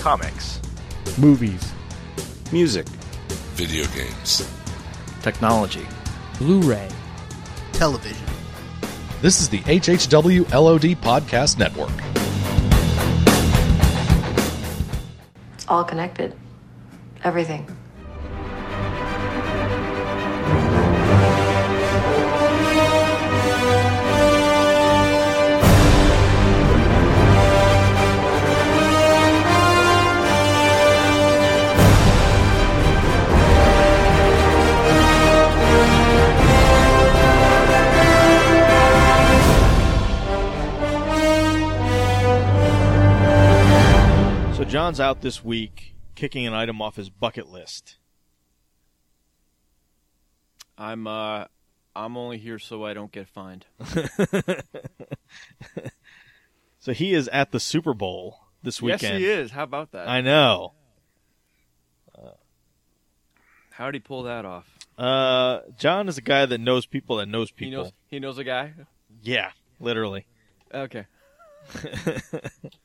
comics, movies, music, video games, technology, Blu-ray, television. This is the HHW LOD Podcast Network. It's all connected. Everything. John's out this week kicking an item off his bucket list. I'm uh I'm only here so I don't get fined. So he is at the Super Bowl this weekend. Yes, he is. How about that? I know. How did he pull that off? Uh, John is a guy that knows people that knows people. He knows he knows a guy. Yeah, literally. Okay.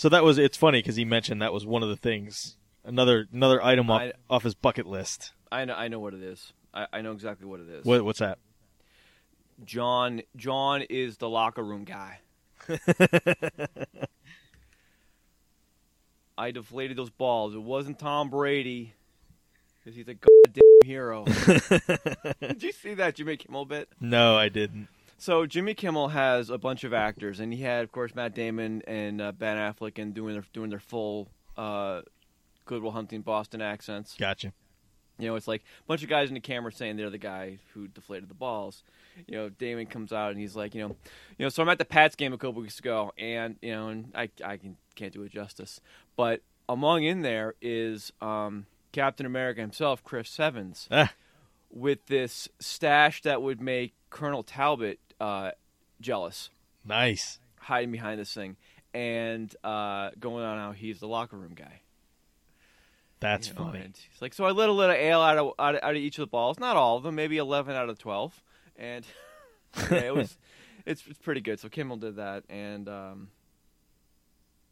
So that was it's funny because he mentioned that was one of the things another another item off, I- off his bucket list. I know I know what it is. I, I know exactly what it is. What, what's that? John John is the locker room guy. I deflated those balls. It wasn't Tom Brady because he's a goddamn hero. Did you see that Jimmy Kimmel bit? No, I didn't. So Jimmy Kimmel has a bunch of actors, and he had, of course, Matt Damon and uh, Ben Affleck, and doing their doing their full uh, Goodwill Hunting Boston accents. Gotcha. You know, it's like a bunch of guys in the camera saying they're the guy who deflated the balls. You know, Damon comes out and he's like, you know, you know. So I'm at the Pats game a couple weeks ago, and you know, and I I can, can't do it justice, but among in there is um, Captain America himself, Chris Evans, Ah, with this stash that would make Colonel Talbot uh, jealous, nice. hiding behind this thing, and uh, going on how he's the locker room guy. That's You know, funny. he's like, so I let a little ale out of, out of out of each of the balls, not all of them, maybe eleven out of twelve, and yeah, it was it's it's pretty good. So Kimmel did that, and um,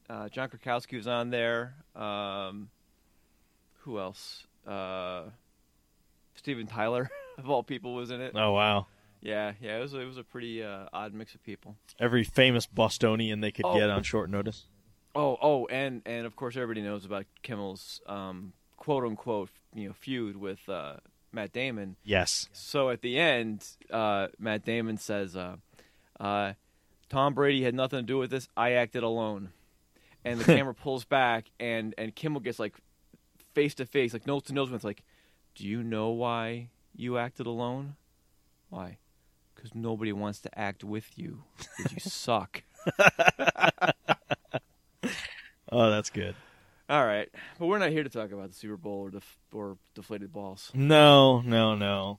uh, John Krasinski was on there. Um, who else? Uh, Steven Tyler of all people was in it. Oh wow. Yeah, yeah, it was it was a pretty uh, odd mix of people. Every famous Bostonian they could Oh. get on short notice. Oh, oh, and and of course everybody knows about Kimmel's um, quote unquote you know feud with uh, Matt Damon. Yes. So at the end, uh, Matt Damon says, uh, uh, "Tom Brady had nothing to do with this. I acted alone." And the camera pulls back, and and Kimmel gets like face to face, like nose to nose, with it's like, "Do you know why you acted alone? Why? Because nobody wants to act with you. Because you suck." Oh, that's good. All right, but we're not here to talk about the Super Bowl or def- or deflated balls. No, no, no.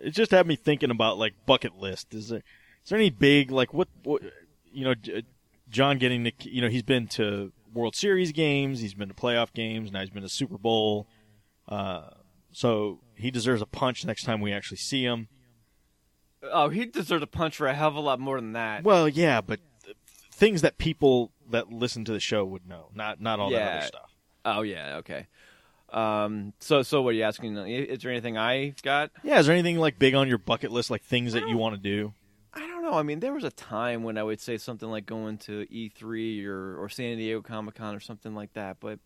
It just had me thinking about like bucket list. Is there is there any big like what what you know John getting to you know he's been to World Series games, he's been to playoff games, now he's been to Super Bowl. Uh, so he deserves a punch next time we actually see him. Oh, he deserves a punch for a hell of a lot more than that. Well, yeah, but th- things that people that listen to the show would know, not not all that Yeah. other stuff. Oh yeah, okay. Um, so so what are you asking? Is there anything I got? Yeah, is there anything like big on your bucket list, like things that you want to do? I don't know. I mean, there was a time when I would say something like going to E3 or or San Diego Comic Con or something like that. But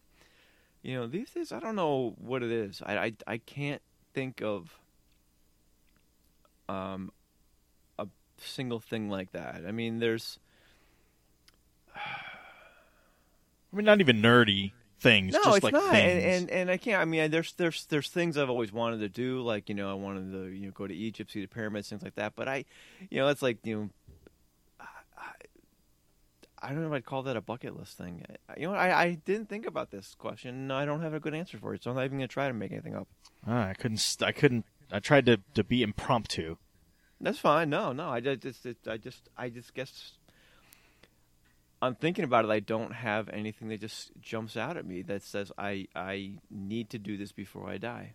you know, these days I don't know what it is. I I, I can't think of um single thing like that. I mean, there's I mean, not even nerdy things, no, just it's like not. things. And, and and I can't. I mean, there's there's there's things I've always wanted to do, like you know, I wanted to you know go to Egypt, see the pyramids, things like that. But I, you know, it's like you know, I, I don't know if I'd call that a bucket list thing. I, you know, I I didn't think about this question. I don't have a good answer for it, so I'm not even gonna try to make anything up. Ah, I couldn't. I couldn't. I tried to to be impromptu. That's fine. No, no. I just, I just, I just guess. I'm thinking about it. I don't have anything that just jumps out at me that says I, I need to do this before I die.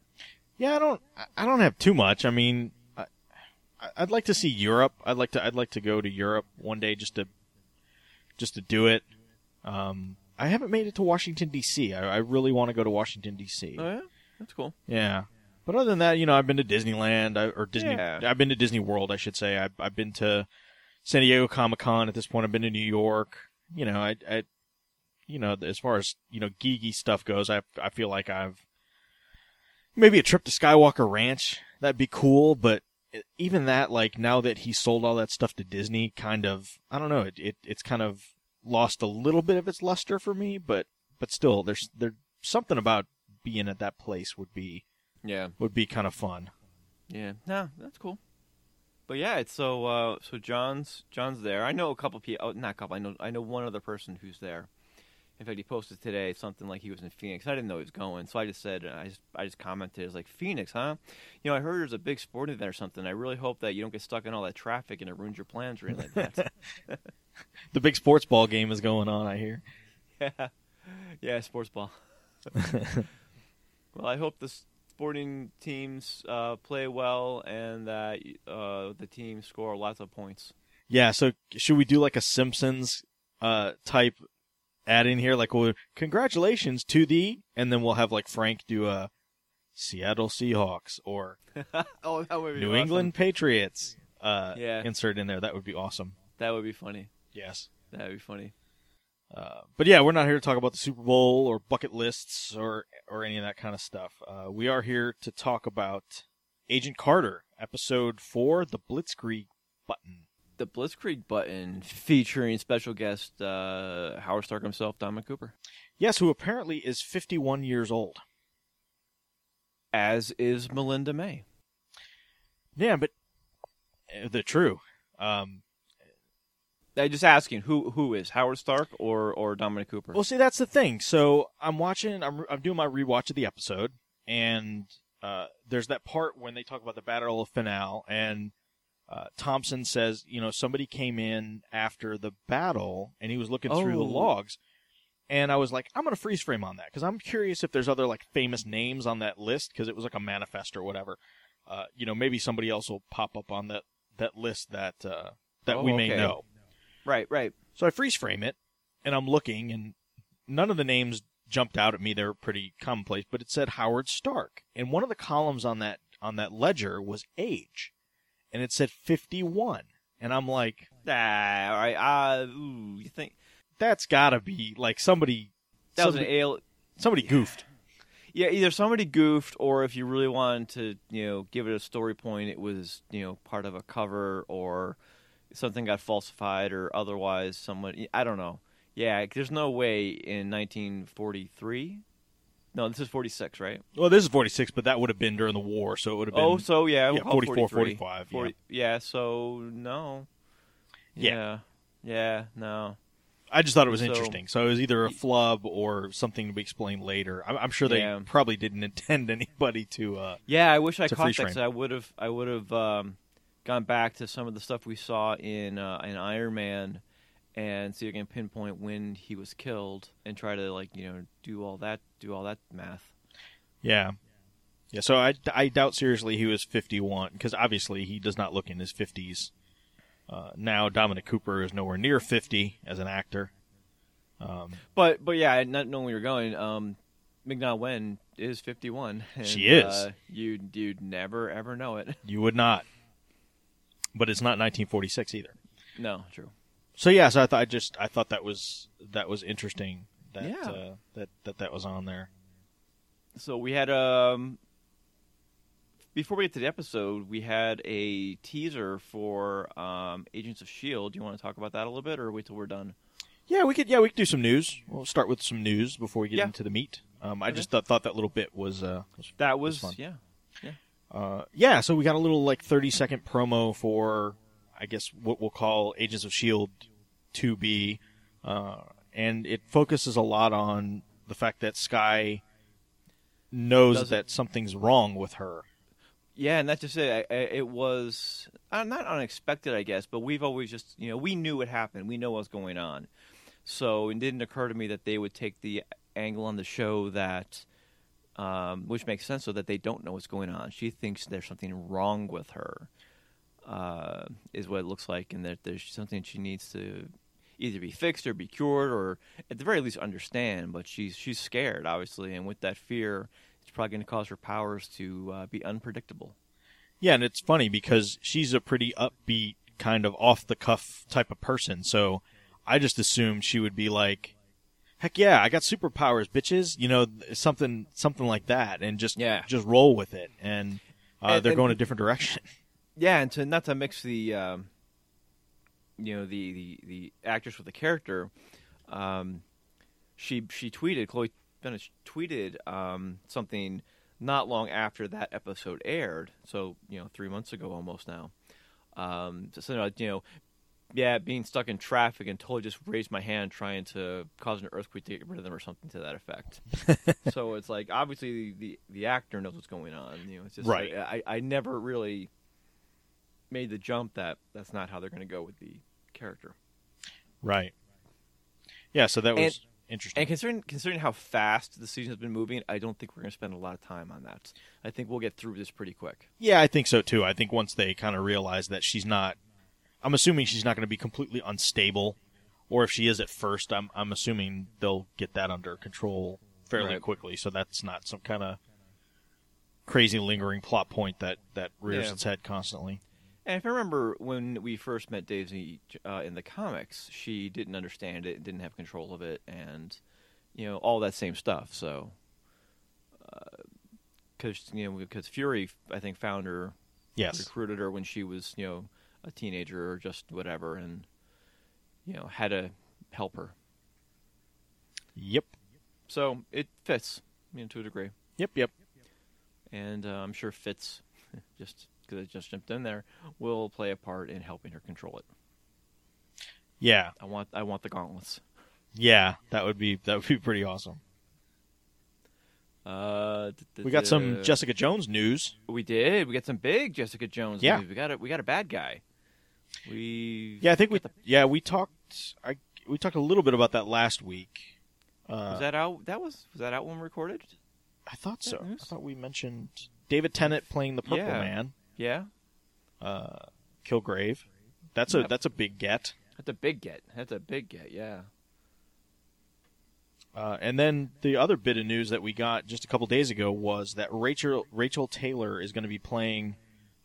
Yeah, I don't. I- don't have too much. I mean, I- I'd like to see Europe. I'd like to. I'd like to go to Europe one day just to, just to do it. Um, I haven't made it to Washington D.C. I, I really want to go to Washington D.C. Oh yeah, that's cool. Yeah. But other than that, you know, I've been to Disneyland I, or Disney. Yeah. I've been to Disney World, I should say. I've, I've been to San Diego Comic Con. At this point, I've been to New York. You know, I, I, you know, as far as you know, geeky stuff goes, I, I feel like I've maybe a trip to Skywalker Ranch. That'd be cool, but even that, like now that he sold all that stuff to Disney, kind of, I don't know, it, it it's kind of lost a little bit of its luster for me. But but still, there's there's something about being at that place would be Yeah, would be kind of fun. yeah. No, that's cool. But yeah, it's so uh, so John's John's there. I know a couple people. Oh, not a couple. I know I know one other person who's there. In fact, he posted today something like he was in Phoenix. I didn't know he was going, so I just said I just I just commented. It's like Phoenix, huh? You know, I heard there's a big sporting event or something. I really hope that you don't get stuck in all that traffic and it ruins your plans or anything like that. The big sports ball game is going on. I hear. yeah, yeah, sports ball. well, I hope the sporting teams uh, play well and that uh, the team score lots of points. Yeah. So should we do like a Simpsons uh type add in here? Like, well, congratulations to the, and then we'll have like Frank do a Seattle Seahawks or oh, that would be New awesome. England Patriots. Uh, Yeah. insert in there. That would be awesome. That would be funny. Yes. That would be funny. Uh, but yeah, we're not here to talk about the Super Bowl or bucket lists or or any of that kind of stuff. Uh, we are here to talk about Agent Carter, episode four, the Blitzkrieg button. The Blitzkrieg button featuring special guest uh, Howard Stark himself, Dominic Cooper, Yes, who apparently is 51 years old. as is Melinda May. Yeah, but uh, the true. Um, I just asking who who is Howard Stark or or Dominic Cooper? well, see, that's the thing. So I'm watching. I'm I'm doing my rewatch of the episode, and uh, there's that part when they talk about the Battle of Finow, and uh, Thompson says, you know, somebody came in after the battle, and he was looking through the Oh. logs. And I was like, I'm gonna freeze frame on that because I'm curious if there's other like famous names on that list because it was like a manifest or whatever. Uh, you know, maybe somebody else will pop up on that that list that uh, that Oh, we may okay. know. Right, right. So I freeze frame it, and I'm looking, and none of the names jumped out at me. They're pretty commonplace, but it said Howard Stark, and one of the columns on that on that ledger was age, and it said 51, and I'm like, Ah, all right. Uh, ooh, you think that's got to be like somebody that was an ale? somebody goofed. Yeah, either somebody goofed, or if you really wanted to, you know, give it a story point, it was, you know, part of a cover, or something got falsified, or otherwise someone. I don't know. Yeah, there's no way in 1943. No, this is 46, right? Well, this is 46, but that would have been during the war, so it would have been. Oh, so yeah, yeah, 44, 45, 40 yeah. so no. Yeah. Yeah. Yeah, no. I just thought it was so- interesting. So it was either a flub or something to be explained later. I'm, I'm sure they Yeah. probably didn't intend anybody to. Uh, Yeah, I wish I caught that. I would have. I would have um, gone back to some of the stuff we saw in uh, in Iron Man, and see if I can pinpoint when he was killed, and try to like you know do all that do all that math. Yeah. Yeah, so I, I doubt seriously he was 51, because obviously he does not look in his 50s. Uh, now, Dominic Cooper is nowhere near 50 as an actor. Um, But but yeah, not knowing where you're going, um, Ming-Na Wen is 51. And, She is. Uh, you you'd never ever know it. you would not. But it's not 1946 either. no, true. So yeah, so I thought I just I thought that was that was interesting that Yeah. uh, that that that was on there. So we had um before we get to the episode, we had a teaser for um, Agents of Shield. Do you want to talk about that a little bit, or wait till we're done? Yeah, we could. Yeah, we could do some news. We'll start with some news before we get Yeah. into the meat. Um, I Okay. just thought, thought that little bit was uh, was That was was, fun. yeah. Uh, yeah, so we got a little like 30 second promo for, I guess, what we'll call Agents of S.H.I.E.L.D. 2B. Uh, and it focuses a lot on the fact that Skye knows Does it- that something's wrong with her. Yeah, and that's just it. It was uh, not unexpected, I guess, but we've always just, you know, we knew what happened. We know what's going on. So it didn't occur to me that they would take the angle on the show that, um, which makes sense, so that they don't know what's going on. She thinks there's something wrong with her, uh, is what it looks like, and that there's something she needs to. either be fixed or be cured, or at the very least understand. But she's she's scared, obviously, and with that fear, it's probably going to cause her powers to uh, be unpredictable. Yeah, and it's funny because she's a pretty upbeat, kind of off the cuff type of person. So I just assumed she would be like, "Heck yeah, I got superpowers, bitches!" You know, something something like that, and just Yeah. just roll with it. And, uh, And- they're and- going a different direction. Yeah, and to not to mix the, um, you know, the, the the actress with the character, um, she she tweeted Chloe Bennet tweeted um, something not long after that episode aired, so you know three months ago almost now. Um, so, you know, yeah, being stuck in traffic and totally just raised my hand trying to cause an earthquake to get rid of them or something to that effect. so it's like obviously the, the actor knows what's going on. You know, it's just Right. I, I I never really made the jump that that's not how they're going to go with the character. right. Yeah, so that was And- interesting. And considering considering how fast the season has been moving, I don't think we're going to spend a lot of time on that. I think we'll get through this pretty quick. Yeah, I think so too. I think once they kind of realize that she's not, I'm assuming she's not going to be completely unstable, or if she is at first, I'm I'm assuming they'll get that under control fairly Right. quickly. So that's not some kind of crazy lingering plot point that that rears Yeah. its head constantly. And if I remember when we first met Daisy uh, in the comics, she didn't understand it, didn't have control of it, and you know all that same stuff. So, because you know, because Fury, I think, found her, Yes. recruited her when she was you know a teenager or just whatever, and you know had to help her. Yep. So it fits, you know, to a degree, Yep. Yep. and uh, I'm sure Fitz, just because I just jumped in there, will play a part in helping her control it. Yeah. I want, I want the gauntlets. Yeah. That would be that would be pretty awesome. Uh, d- d- We got some Jessica Jones news. We did. We got some big Jessica Jones. Yeah. news. we got a we got a bad guy. We Yeah, I think we the- yeah we talked I we talked a little bit about that last week. Uh, was that out. That was was that out when we recorded? I thought so. news? I thought we mentioned David Tennant playing the Purple Yeah. Man, Yeah, uh, Kilgrave. That's a that's a big get. that's a big get. That's a big get. Yeah. Uh, and then the other bit of news that we got just a couple days ago was that Rachael Rachael Taylor is going to be playing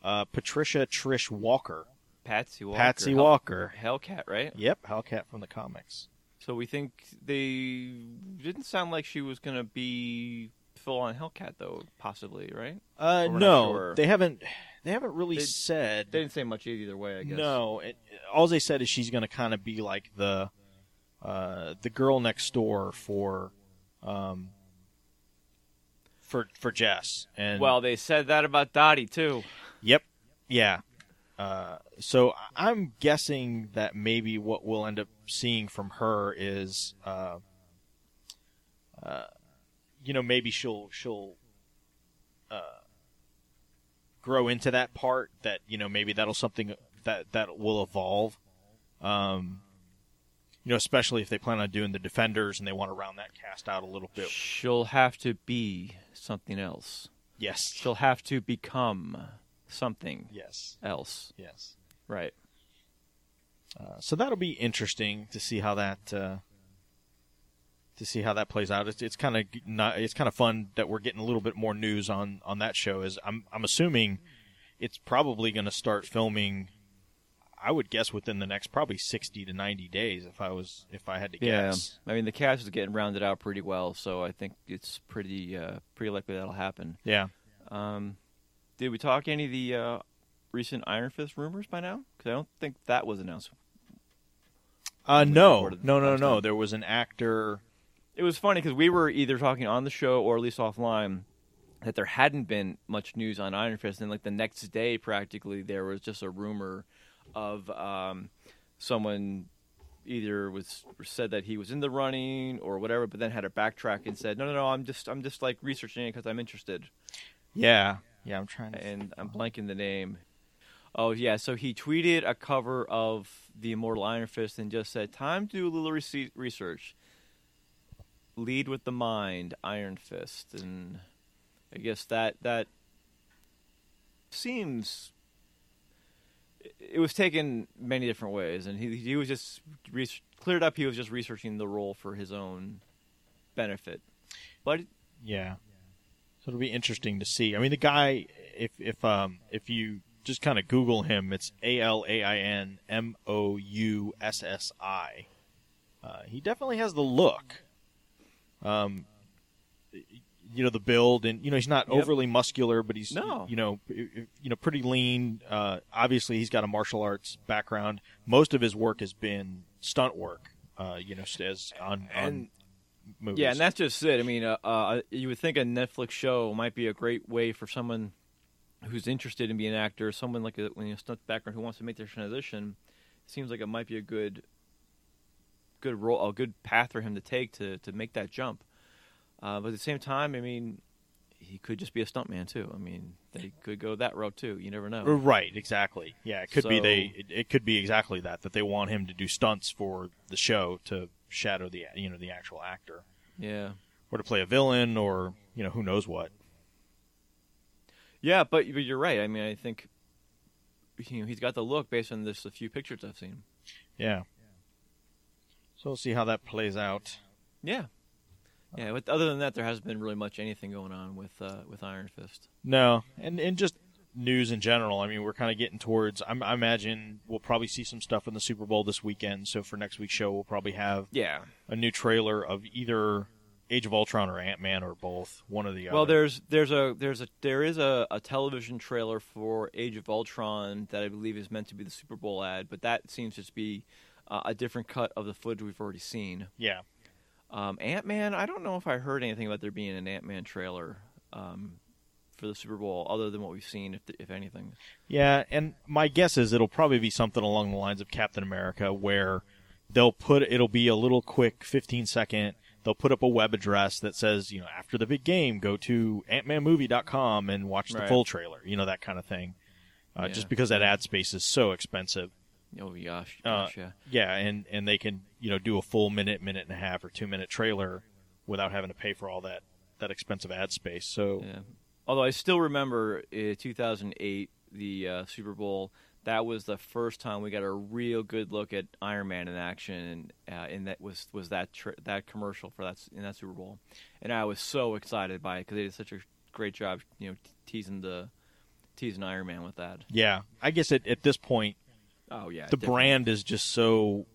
uh, Patricia Trish Walker. Patsy Walker. Patsy Walker. Hellcat, right? Yep, Hellcat from the comics. So we think they didn't sound like she was gonna be full on Hellcat though, possibly, right? Uh, Or we're not no, sure. they haven't. They haven't really They- said. They didn't say much either way. I guess. No, it, all they said is she's going to kind of be like the uh, the girl next door for um, for for Jess. And Well, they said that about Dottie too. yep, yeah. Uh, so I'm guessing that maybe what we'll end up seeing from her is, uh, uh, you know, maybe she'll she'll uh, grow into that part. That you know, maybe that'll something that that will evolve. Um, you know, especially if they plan on doing the defenders and they want to round that cast out a little bit. She'll have to be something else. Yes, She'll have to become something yes, else. yes. Right. Uh, so that'll be interesting to see how that uh, to see how that plays out. It's, it's kind of not. It's kind of fun that we're getting a little bit more news on on that show. Is I'm I'm assuming it's probably going to start filming. I would guess within the next probably sixty to ninety days. If I was if I had to guess. I mean, the cast is getting rounded out pretty well, so I think it's pretty uh, pretty likely that'll happen. Yeah. Um, did we talk any of the uh, recent Iron Fist rumors by now? Because I don't think that was announced. Uh, no, no, no, no. time. There was an actor. It was funny because we were either talking on the show or at least offline that there hadn't been much news on Iron Fist, and like the next day, practically there was just a rumor of um, someone either was said that he was in the running or whatever, but then had to backtrack and said, "No, no, no, I'm just I'm just like researching it because I'm interested." Yeah, yeah. I'm trying to. and I'm blanking the name. Oh yeah, so he tweeted a cover of the Immortal Iron Fist and just said, "Time to do a little research. Lead with the mind, Iron Fist." And I guess that that seems it was taken many different ways, and he he was just re- cleared up he was just researching the role for his own benefit. But Yeah. So it'll be interesting to see. I mean, the guy, if if um if you just kind of Google him, it's A L A I N M O U S S I. Uh, he definitely has the look. Um, you know the build, and you know he's not Yep. overly muscular, but he's No. you know you know pretty lean. Uh, obviously, he's got a martial arts background. Most of his work has been stunt work. Uh, you know, as on, on And- movies. Yeah, and that's just it. I mean, uh, uh, you would think a Netflix show might be a great way for someone who's interested in being an actor, someone like a you stunt background who wants to make their transition. Seems like it might be a good, good role, a good path for him to take to to make that jump. Uh, but at the same time, I mean, he could just be a stuntman too. I mean, they could go that route too. You never know. Right, exactly. Yeah, it could be they. It, it could be exactly that that they want him to do stunts for the show to shadow the you know the actual actor, Yeah, or to play a villain, or you know who knows what. yeah, but but you're right. I mean, I think you know, he's got the look based on this a few pictures I've seen. Yeah. So we'll see how that plays out. Yeah. Yeah, but other than that, there hasn't been really much anything going on with uh, with Iron Fist. No, and and just news in general. I mean, we're kind of getting towards. I'm, I imagine we'll probably see some stuff in the Super Bowl this weekend. So for next week's show, we'll probably have Yeah. a new trailer of either Age of Ultron or Ant Man or both. One or the other. Well, there's there's a there's a there is a, a television trailer for Age of Ultron that I believe is meant to be the Super Bowl ad, but that seems to be uh, a different cut of the footage we've already seen. yeah. Um, Ant Man, I don't know if I heard anything about there being an Ant Man trailer um, for the Super Bowl, other than what we've seen, if if anything. Yeah, and my guess is it'll probably be something along the lines of Captain America, where they'll put it'll be a little quick 15 second. They'll put up a web address that says, you know, after the big game, go to antmanmovie.com and watch the Right. full trailer. You know that kind of thing. Uh, Yeah. Just because that ad space is so expensive. Oh gosh, Uh, yeah. Yeah, and and they can you know do a full minute, minute and a half, or two minute trailer without having to pay for all that that expensive ad space. So Yeah. Although I still remember uh, 2008, the uh, Super Bowl. That was the first time we got a real good look at Iron Man in action, and uh, and that was was that tr- that commercial for that in that Super Bowl, and I was so excited by it because they did such a great job, you know, t- teasing the teasing Iron Man with that. yeah, I guess at at this point Oh yeah, the definitely. brand is just so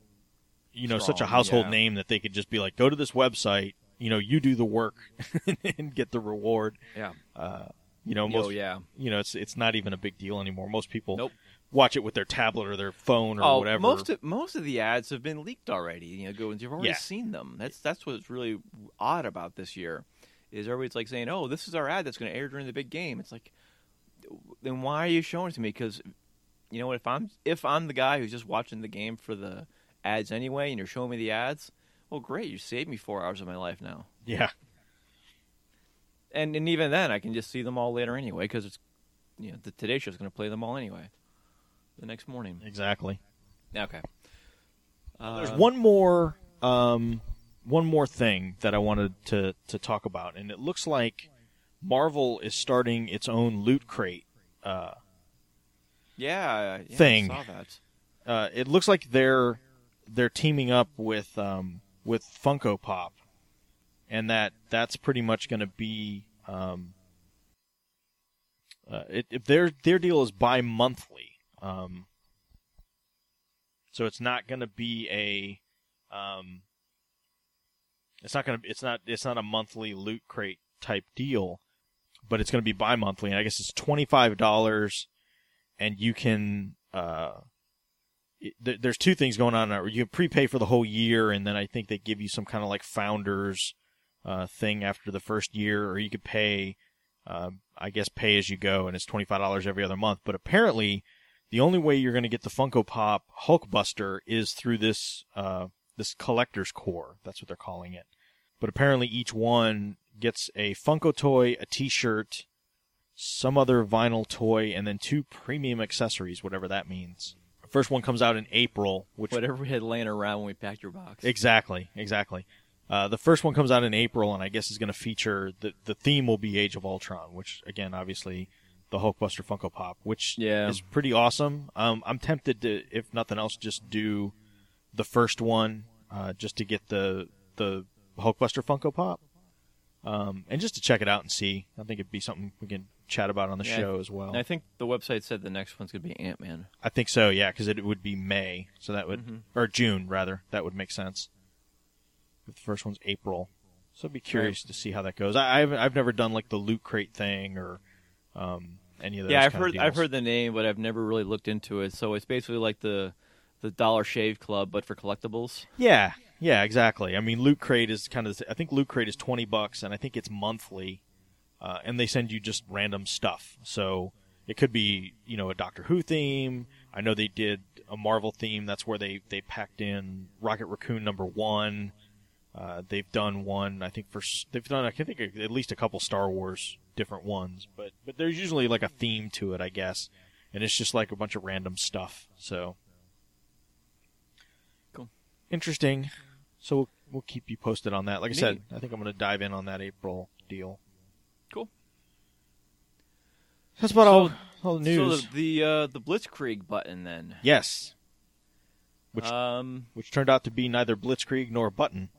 you know such a household yeah. name that they could just be like go to this website you know you do the work and get the reward Yeah. Uh, you know most oh yeah. you know it's it's not even a big deal anymore most people Nope. watch it with their tablet or their phone or oh, whatever most of, most of the ads have been leaked already. You know, go and you've already Yeah. seen them. That's that's what's really odd about this year, is everybody's like saying, "Oh, this is our ad that's going to air during the big game." It's like, then why are you showing it to me? Because you know what? If I'm if I'm the guy who's just watching the game for the ads anyway, and you're showing me the ads, well, great, you saved me four hours of my life now. yeah And and even then, I can just see them all later anyway, because it's you know the Today Show's going to play them all anyway, the next morning. exactly Okay. there's Uh, one more um one more thing that I wanted to to talk about and it looks like Marvel is starting its own loot crate uh Yeah, yeah thing. I saw that. uh, it looks like they're they're teaming up with um, with Funko Pop, and that that's pretty much going to be um, uh, it, it- their their deal is bi-monthly. Um, so it's not going to be a um, it's not going to it's not it's not a monthly loot crate type deal, but it's going to be bi-monthly, and I guess it's twenty five dollars, and you can. Uh, there- there's two things going on. there. You prepay for the whole year, and then I think they give you some kind of like founders uh, thing after the first year, or you could pay, uh, I guess, pay as you go, and it's twenty five dollars every other month. But apparently, the only way you're going to get the Funko Pop Hulkbuster is through this uh, this Collector's Corps. That's what they're calling it. But apparently, each one gets a Funko toy, a T-shirt, some other vinyl toy, and then two premium accessories, whatever that means. The first one comes out in April, which Whatever we had laying around when we packed your box. exactly, exactly. Uh, the first one comes out in April, and I guess is going to feature the the theme will be Age of Ultron, which again, obviously, the Hulkbuster Funko Pop, which Yeah. is pretty awesome. Um, I'm tempted to, if nothing else, just do the first one uh, just to get the the Hulkbuster Funko Pop, um, and just to check it out and see. I think it'd be something we can chat about on the Yeah, show as well. I think the website said the next one's going to be Ant Man. I think so, yeah, because it would be May, so that would Mm-hmm. or June rather. That would make sense. If the first one's April, so I'd be curious to see how that goes. I, I've I've never done like the loot crate thing or um, any of those. Yeah, I've heard I've heard the name, but I've never really looked into it. So it's basically like the the Dollar Shave Club, but for collectibles. Yeah, yeah, exactly. I mean, Loot Crate is kind of. I think Loot Crate is twenty bucks, and I think it's monthly, uh, and they send you just random stuff. So it could be, you know, a Doctor Who theme. I know they did a Marvel theme. That's where they they packed in Rocket Raccoon number one. Uh, they've done one, I think for they've done I can think at least a couple Star Wars different ones, but but there's usually like a theme to it, I guess, and it's just like a bunch of random stuff. So Cool. interesting. So we'll, we'll keep you posted on that. Like I said, I think I'm going to dive in on that April deal. That's about So- all, all the news. So the the, uh, the Blitzkrieg button then. yes, which Um, which turned out to be neither Blitzkrieg nor Button.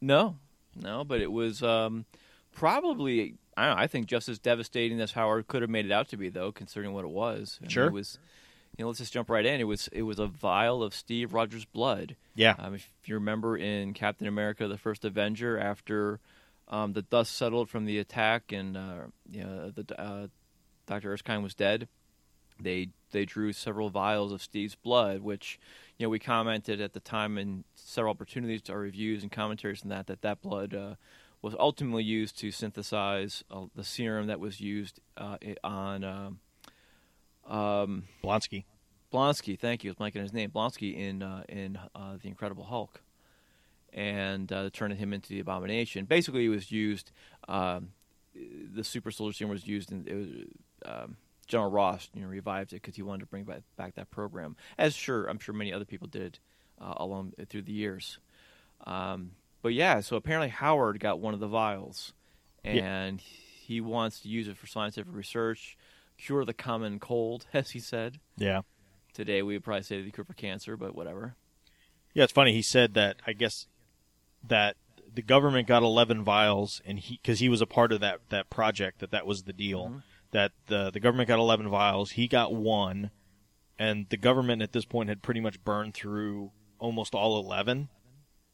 no, no, but it was um, probably I don't know. I think just as devastating as Howard could have made it out to be, though, considering what it was. I mean, Sure. it was. You know, let's just jump right in. It was it was a vial of Steve Rogers' blood. Yeah, Um, if you remember in Captain America: The First Avenger, after um, the dust settled from the attack and uh, you know, the uh, Doctor Erskine was dead, they they drew several vials of Steve's blood, which you know we commented at the time in several opportunities to our reviews and commentaries and that that that blood uh, was ultimately used to synthesize uh, the serum that was used uh, on. Um, um, Blonsky. Blonsky, thank you. I was blanking his name. Blonsky in uh, in uh, the Incredible Hulk, and uh, turning him into the Abomination. Basically, it was used. Um, the Super Soldier Serum was used in. It was, um, General Ross, you know, revived it because he wanted to bring back, back that program. As sure, I'm sure many other people did uh, along through the years. Um, but yeah, so apparently Howard got one of the vials, Yeah. and he wants to use it for scientific research, cure the common cold, as he said. Yeah, Today we would probably say the cure for cancer, but whatever. yeah. It's funny. He said that. I guess that the government got 11 vials, and he because he was a part of that that project. That that was the deal. Mm-hmm. That the the government got 11 vials. He got one, and the government at this point had pretty much burned through almost all 11.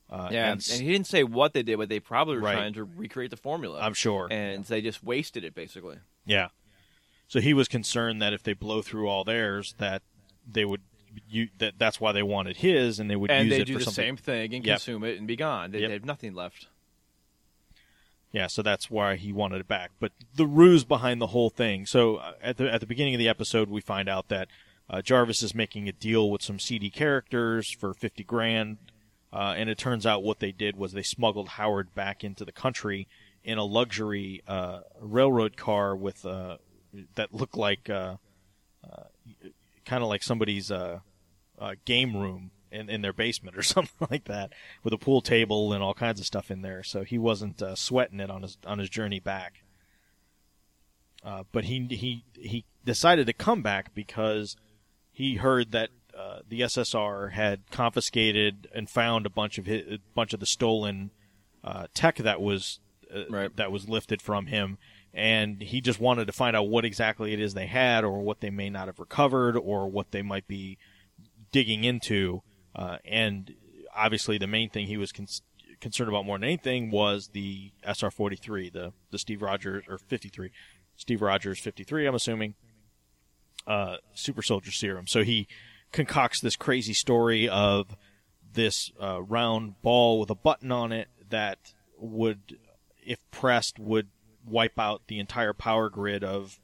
Uh, Yeah, and and, he didn't say what they did, but they probably were Right. trying to recreate the formula. I'm sure. and they just wasted it basically. Yeah. So he was concerned that if they blow through all theirs, that they would you that that's why they wanted his, and they would and use they it do for the something. same thing and Yep. consume it and be gone. They, Yep. they have nothing left. Yeah, so that's why he wanted it back. But the ruse behind the whole thing. So uh, at the at the beginning of the episode, we find out that uh, Jarvis is making a deal with some seedy characters for fifty grand, uh, and it turns out what they did was they smuggled Howard back into the country in a luxury uh, railroad car with uh, that looked like uh, kind of like somebody's game room in, in their basement or something like that, with a pool table and all kinds of stuff in there. So he wasn't uh, sweating it on his on his journey back. Uh, but he he he decided to come back because he heard that uh, the SSR had confiscated and found a bunch of his, a bunch of the stolen uh, tech that was uh, Right. that was lifted from him, and he just wanted to find out what exactly it is they had, or what they may not have recovered, or what they might be digging into. Uh, and obviously, the main thing he was con- concerned about more than anything was the SR-43, the the Steve Rogers or 53, Steve Rogers 53. I'm assuming uh, super soldier serum. So he concocts this crazy story of this uh, round ball with a button on it that would, if pressed, would wipe out the entire power grid of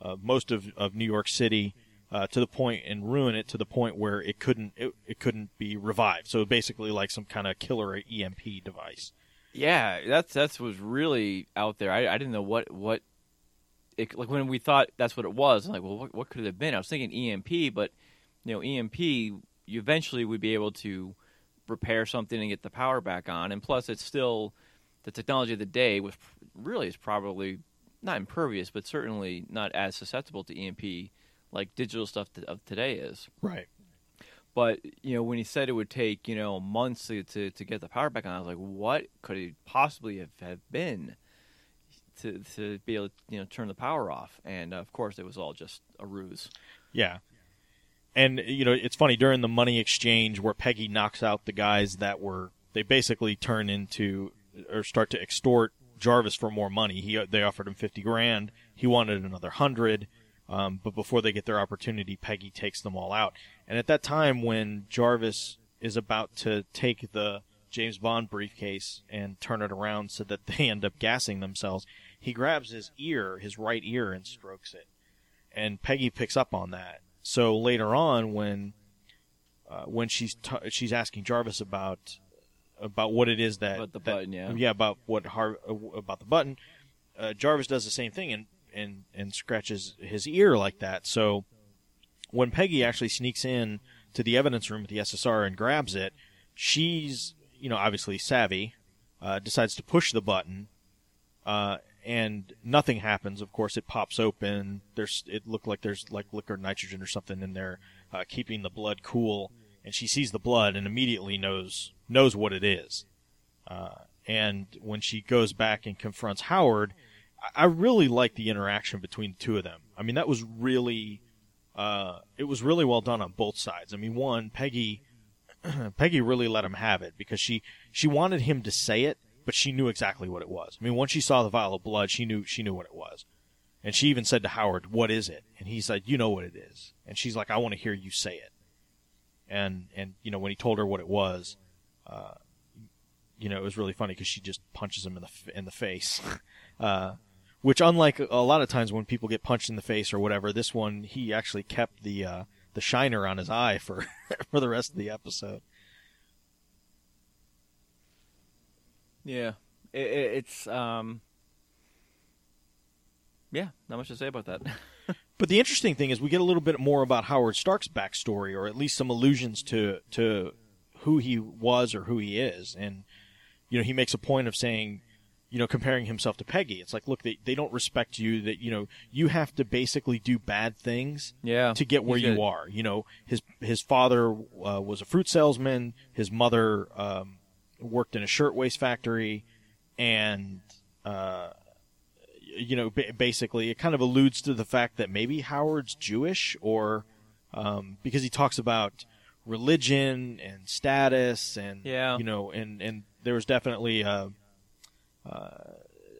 uh, most of, of New York City uh, to the point and ruin it to the point where it couldn't it, it couldn't be revived. So basically, like some kind of killer EMP device. Yeah, that's that's was really out there. I, I didn't know what what it, like when we thought that's what it was. I'm like, well, what, what could it have been? I was thinking EMP, but you know, EMP you eventually would be able to repair something and get the power back on. And plus, it's still the technology of the day was really is probably not impervious, but certainly not as susceptible to EMP like digital stuff of today is. Right. But you know, when he said it would take you know months to to, to get the power back on, I was like, what could it possibly have, have been to to be able to you know turn the power off? And uh, of course, it was all just a ruse. Yeah. And you know, it's funny during the money exchange where Peggy knocks out the guys that were they basically turn into or start to extort Jarvis for more money. He they offered him 50 grand. He wanted another 100. Um, but before they get their opportunity, Peggy takes them all out. And at that time when Jarvis is about to take the James Bond briefcase and turn it around so that they end up gassing themselves, he grabs his ear, his right ear and strokes it. And Peggy picks up on that so later on, when uh, when she's t- she's asking Jarvis about about what it is that About the that- button, yeah. yeah about what Har- uh, about the button, uh, Jarvis does the same thing and and and scratches his ear like that. So when Peggy actually sneaks in to the evidence room at the SSR and grabs it, she's you know obviously savvy, uh, decides to push the button, uh, and nothing happens. Of course, it pops open. There's it looked like there's like liquid nitrogen or something in there, uh, keeping the blood cool. And she sees the blood and immediately knows knows what it is. Uh, and when she goes back and confronts Howard, I, really like the interaction between the two of them. I mean, that was really uh, it was really well done on both sides. I mean, one Peggy Peggy really let him have it because she she wanted him to say it, but she knew exactly what it was. I mean, once she saw the vial of blood, she knew she knew what it was, and she even said to Howard, "What is it?" And he said, "You know what it is." And she's like, "I want to hear you say it." And and you know when he told her what it was, uh, you know it was really funny because she just punches him in the in the face. uh, which unlike a lot of times when people get punched in the face or whatever, this one he actually kept the uh, the shiner on his eye for for the rest of the episode. Yeah, it, it, it's um, yeah, not much to say about that. But the interesting thing is we get a little bit more about Howard Stark's backstory, or at least some allusions to to who he was or who he is. And you know, he makes a point of saying, you know, comparing himself to Peggy. It's like, look, they they don't respect you. That you know, you have to basically do bad things yeah, to get where you are. You know, his his father uh, was a fruit salesman. His mother um, worked in a shirtwaist factory, and uh, you know, ba- basically, it kind of alludes to the fact that maybe Howard's Jewish, or um, because he talks about religion and status, and Yeah. you know, and and there was definitely. Uh, uh,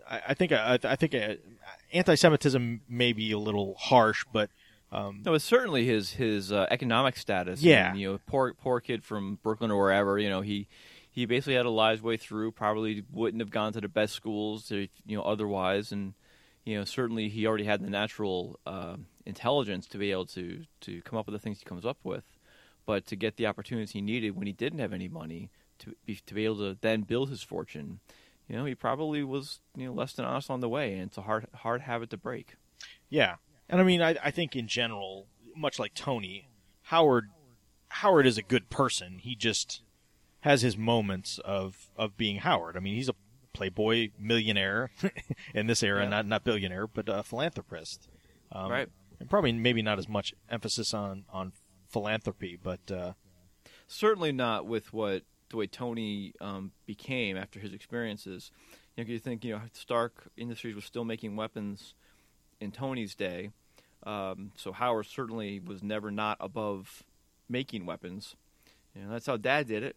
I, I think I, I think uh, anti-Semitism may be a little harsh, but um, No, it's certainly his his uh, economic status. Yeah. and, you know, poor poor kid from Brooklyn or wherever. You know, he he basically had a lie way through. Probably wouldn't have gone to the best schools, you know, otherwise. And you know, certainly he already had the natural uh, intelligence to be able to to come up with the things he comes up with. But to get the opportunities he needed when he didn't have any money to be to be able to then build his fortune, you know, he probably was you know less than honest on the way, and it's a hard hard habit to break. Yeah, and I mean, I, I think in general, much like Tony, Howard, Howard is a good person. He just has his moments of of being Howard. I mean, he's a playboy millionaire in this era, Yeah. not not billionaire, but a philanthropist. Um, Right. And probably maybe not as much emphasis on on philanthropy, but uh, certainly not with what the way Tony um, became after his experiences. You know, you think you know Stark Industries was still making weapons in Tony's day, um, so Howard certainly was never not above making weapons. You know, that's how Dad did it.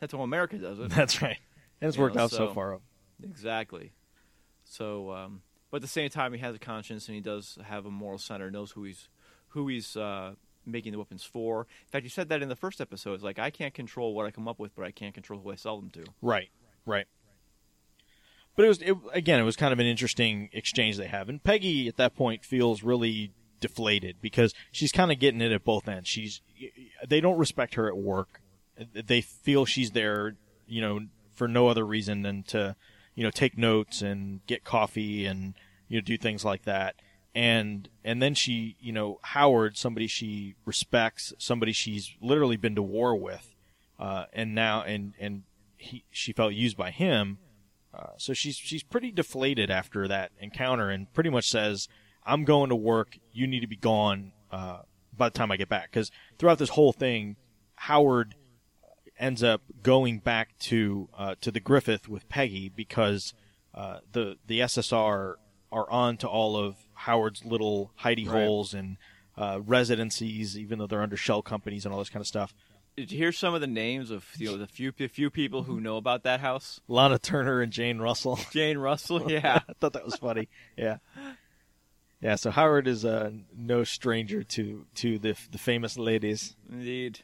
That's how America does it. that's right. And it's You worked know, out so, so- far. Exactly. So, um, but at the same time, he has a conscience and he does have a moral center. Knows who he's who he's uh, making the weapons for. In fact, you said that in the first episode. It's like I can't control what I come up with, but I can't control who I sell them to. Right, right. But it was it, again, it was kind of an interesting exchange they have, and Peggy at that point feels really deflated because she's kind of getting it at both ends. She's they don't respect her at work. They feel she's there, you know, for no other reason than to, you know, take notes and get coffee and you know do things like that. And and then she, you know, Howard, somebody she respects, somebody she's literally been to war with, uh, and now and and he she felt used by him. Uh, so she's she's pretty deflated after that encounter, and pretty much says, "I'm going to work. You need to be gone uh, by the time I get back." Because throughout this whole thing, Howard ends up going back to uh, to the Griffith with Peggy because uh, the the SSR are on to all of Howard's little hidey Right. holes and uh, residencies, even though they're under shell companies and all this kind of stuff. Did you hear some of the names of you know the few the few people who know about that house? Lana Turner and Jane Russell. Jane Russell, yeah. I thought that was funny. Yeah. Yeah, so Howard is uh, no stranger to to the the famous ladies. Indeed.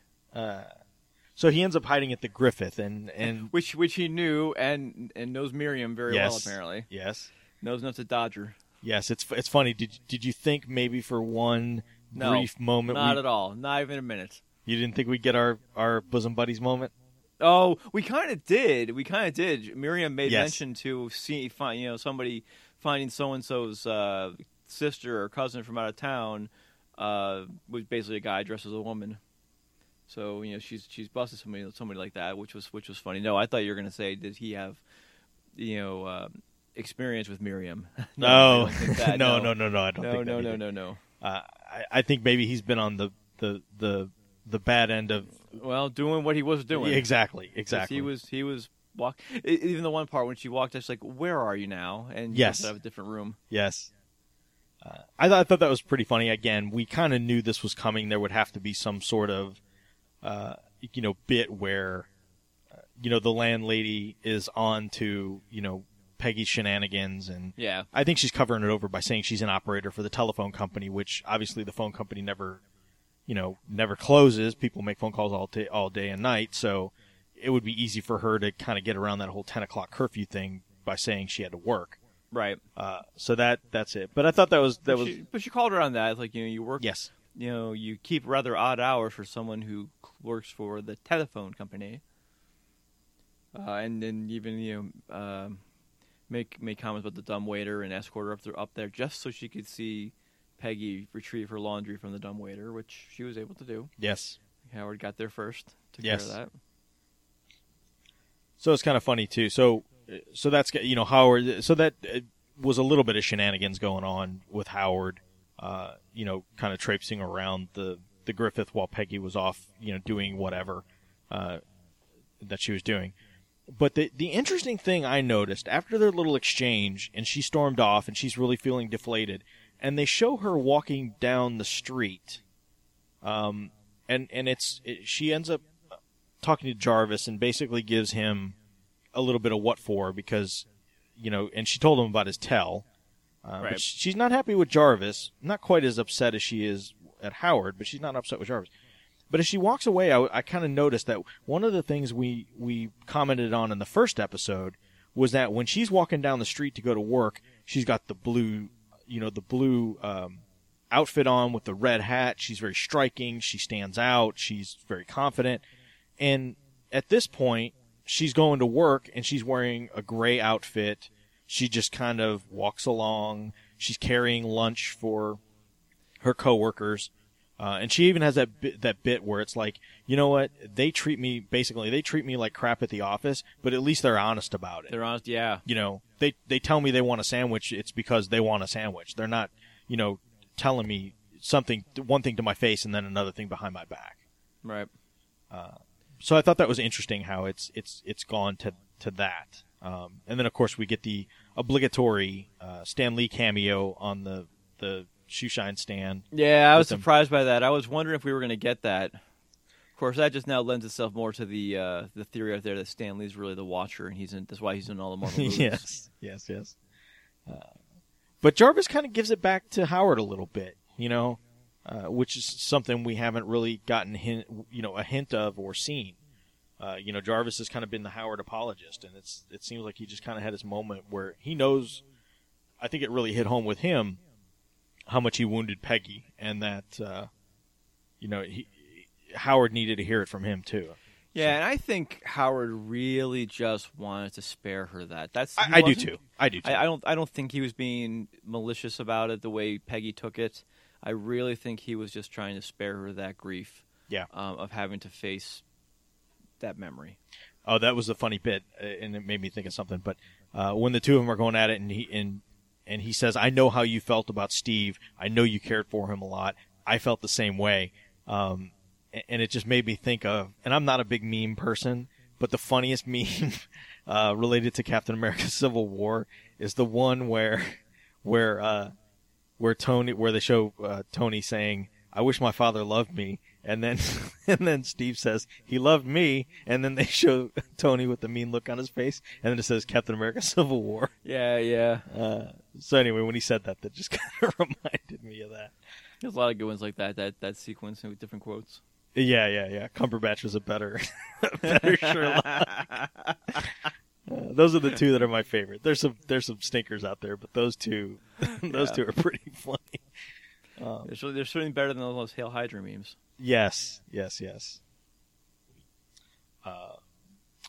So he ends up hiding at the Griffith, and and Which which he knew and and knows Miriam very well apparently. yes, Knows enough to dodge her. Yes, it's it's funny. Did did you think maybe for one No, brief moment Not we, at all. Not even a minute. you didn't think we'd get our our bosom buddies moment? Oh, we kind of did. We kind of did. Miriam made Yes. mention to see, find, you know, somebody finding so and so's uh, sister or cousin from out of town uh, was basically a guy dressed as a woman. So you know, she's she's busted somebody somebody like that, which was which was funny. No, I thought you were gonna say, did he have, you know, uh, experience with Miriam? No, that, no, no, no, no. I don't no, think no, no, no, no. Uh, I, I think maybe he's been on the the the the bad end of Well, doing what he was doing. exactly exactly. He was he was walk. Even the one part when she walked, I was like, "Where are you now?" And Yes. have a different room. Yes. Uh, I thought I thought that was pretty funny. Again, we kind of knew this was coming. There would have to be some sort of, uh, you know, bit where, uh, you know, the landlady is on to you know Peggy's shenanigans, and Yeah, I think she's covering it over by saying she's an operator for the telephone company, which obviously the phone company never, you know, never closes. People make phone calls all day, all day and night, so it would be easy for her to kind of get around that whole ten o'clock curfew thing by saying she had to work. right. Uh, so that that's it. But I thought that was that but, was but she called her on that. It's like you know, you work. yes, You know, you keep rather odd hours for someone who works for the telephone company. Uh, and then even you know, um make make comments about the dumb waiter and escort her up there, up there just so she could see Peggy retrieve her laundry from the dumb waiter, which she was able to do. yes. Howard got there first. Took Yes. care of that. So it's kind of funny too. So so that's you know Howard. So that uh, was a little bit of shenanigans going on with Howard. Uh, you know, kind of traipsing around the the Griffith while Peggy was off. You know, doing whatever uh, that she was doing. But the the interesting thing I noticed after their little exchange, and she stormed off, and she's really feeling deflated, and they show her walking down the street, um, and and it's it, she ends up talking to Jarvis and basically gives him a little bit of what for because you know, and she told him about his tell. Uh, Right. But she's not happy with Jarvis. Not quite as upset as she is at Howard, but she's not upset with Jarvis. But as she walks away, I, I kind of noticed that one of the things we we commented on in the first episode was that when she's walking down the street to go to work, she's got the blue, you know, the blue um, outfit on with the red hat. She's very striking. She stands out. She's very confident. And at this point, she's going to work and she's wearing a gray outfit. She just kind of walks along. She's carrying lunch for her coworkers. Uh, and she even has that bit, that bit where it's like, you know what? They treat me basically. They treat me like crap at the office, but at least they're honest about it They're honest. Yeah. you know they they tell me they want a sandwich it's because they want a sandwich they're not you know telling me something one thing to my face and then another thing behind my back Right. so i thought that was interesting how it's it's it's gone to to that um, and then of course we get the obligatory uh, stan lee cameo on the the shoe shine stand Yeah, I was them. surprised by that. I was wondering if we were going to get that. Of course, that just now lends itself more to the uh, the theory out there that Stan Lee's really the Watcher, and he's in. That's why he's in all the Marvel movies. yes yes yes uh, but jarvis kind of gives it back to howard a little bit you know uh, which is something we haven't really gotten hint, you know a hint of or seen uh, you know jarvis has kind of been the howard apologist and it's it seems like he just kind of had his moment where he knows i think it really hit home with him how much he wounded peggy and that uh, you know he howard needed to hear it from him too Yeah, and I think Howard really just wanted to spare her that. That's I, I do too i do too I, I don't. I don't think he was being malicious about it the way Peggy took it. I really think he was just trying to spare her that grief yeah um, of having to face that memory. Oh, that was a funny bit, uh, and it made me think of something. But uh, when the two of them are going at it, and he and and he says, "I know how you felt about Steve. I know you cared for him a lot. I felt the same way." Um, and it just made me think of. And I'm not a big meme person, but the funniest meme uh, related to Captain America: Civil War is the one where where uh, where Tony where they show uh, Tony saying, "I wish my father loved me," and then and then Steve says he loved me, and then they show Tony with the mean look on his face, and then it says Captain America: Civil War. Yeah, yeah. Uh, so anyway, when he said that, that just kind of reminded me of that. There's a lot of good ones like that. That that sequence with different quotes. Yeah, yeah, yeah. Cumberbatch was a better, better Sherlock. Uh, those are the two that are my favorite. There's some there's some stinkers out there, but those two, those Yeah. two are pretty funny. They're, certainly- they're certainly better than those Hail Hydra memes. Yes, yes, yes. Uh,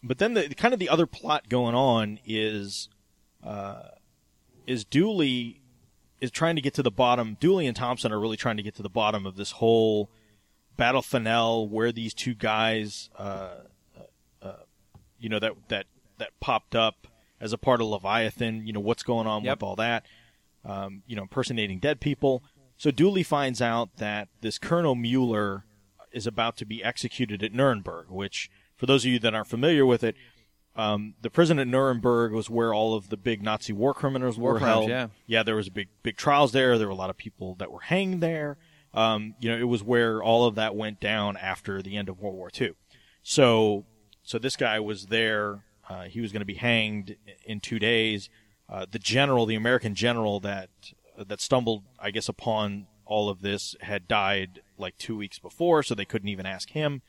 but then the kind of the other plot going on is, uh, is Dooley is trying to get to the bottom. Dooley and Thompson are really trying to get to the bottom of this whole battle finale where these two guys, uh, uh, you know that that that popped up as a part of Leviathan. You know what's going on Yep. with all that. Um, you know, impersonating dead people. So Dooley finds out that this Colonel Mueller is about to be executed at Nuremberg, which, for those of you that aren't familiar with it, um, the prison at Nuremberg was where all of the big Nazi war criminals War were crimes, held. yeah. yeah, there was big, big trials there. There were a lot of people that were hanged there. Um, you know, it was where all of that went down after the end of World War II. So, so this guy was there. Uh, he was going to be hanged in two days. Uh, the general, the American general that that stumbled, I guess, upon all of this had died like two weeks before, so they couldn't even ask him.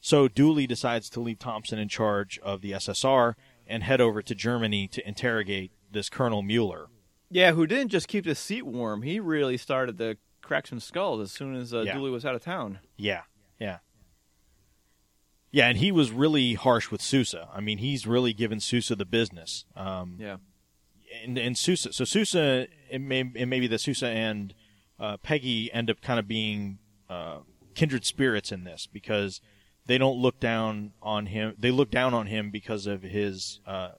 So Dooley decides to leave Thompson in charge of the SSR and head over to Germany to interrogate this Colonel Mueller. Yeah, who didn't just keep the seat warm? He really started to crack some skulls as soon as uh, Yeah. Dooley was out of town. Yeah, yeah. Yeah, and he was really harsh with Sousa. I mean, he's really given Sousa the business. Um, Yeah. And, and Sousa, so Sousa, it may, it may be that Sousa and uh, Peggy end up kind of being uh, kindred spirits in this because they don't look down on him. They look down on him because of his uh,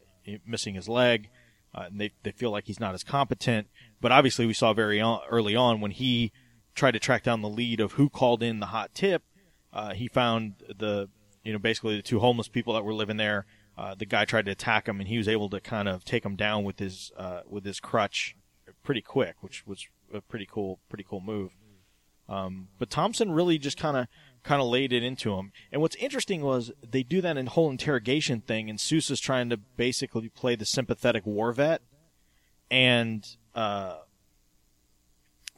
missing his leg. Uh, and they they feel like he's not as competent. But obviously, we saw very on, early on when he tried to track down the lead of who called in the hot tip. Uh, he found the you know basically the two homeless people that were living there. Uh, the guy tried to attack him, and he was able to kind of take him down with his uh, with his crutch pretty quick, which was a pretty cool pretty cool move. Um, but Thompson really just kind of kind of laid it into him. And what's interesting was they do that in whole interrogation thing, and Sousa's trying to basically play the sympathetic war vet, and uh,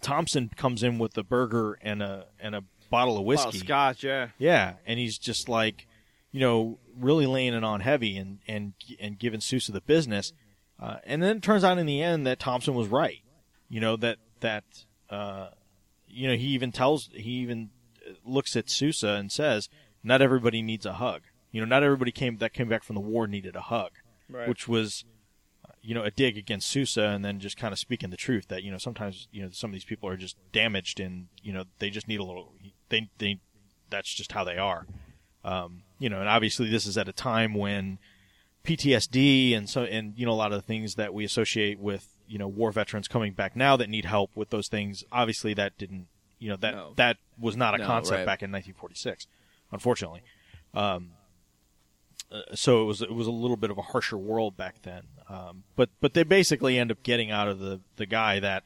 Thompson comes in with a burger and a and a bottle of whiskey. Oh, Scotch, yeah. Yeah, and he's just like, you know, really laying it on heavy and and and giving Sousa the business. Uh, and then it turns out in the end that Thompson was right. You know that that uh, you know he even tells he even looks at Sousa and says, "Not everybody needs a hug." You know, not everybody came that came back from the war needed a hug, Right. which was you know a dig against Sousa, and then just kind of speaking the truth that you know sometimes you know some of these people are just damaged and you know they just need a little they they that's just how they are. Um, you know, and obviously this is at a time when PTSD and so and you know a lot of the things that we associate with you know war veterans coming back now that need help with those things. Obviously, that didn't you know that No. that was not a No, concept right. back in 1946, unfortunately. Um, uh, so it was it was a little bit of a harsher world back then. Um, but but they basically end up getting out of the the guy that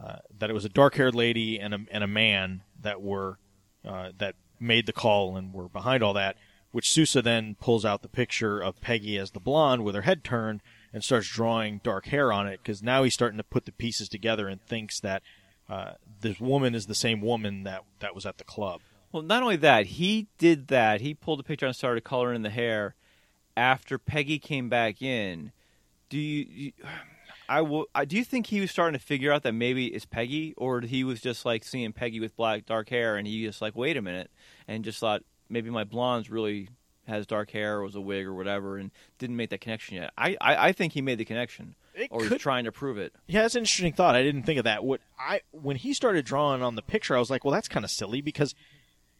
uh, that it was a dark haired lady and a and a man that were uh, that made the call and were behind all that. Which Sousa then pulls out the picture of Peggy as the blonde with her head turned and starts drawing dark hair on it because now he's starting to put the pieces together and thinks that uh, this woman is the same woman that that was at the club. Well, not only that, he did that. He pulled the picture and started coloring the hair after Peggy came back in. Do you, you I will. I, do you think he was starting to figure out that maybe it's Peggy, or he was just like seeing Peggy with black dark hair, and he just like, wait a minute, and just thought maybe my blonde's really has dark hair or was a wig or whatever, and didn't make that connection yet. I, I, I think he made the connection, It or could- he's trying to prove it. Yeah, that's an interesting thought. I didn't think of that. What I when he started drawing on the picture, I was like, well, that's kind of silly because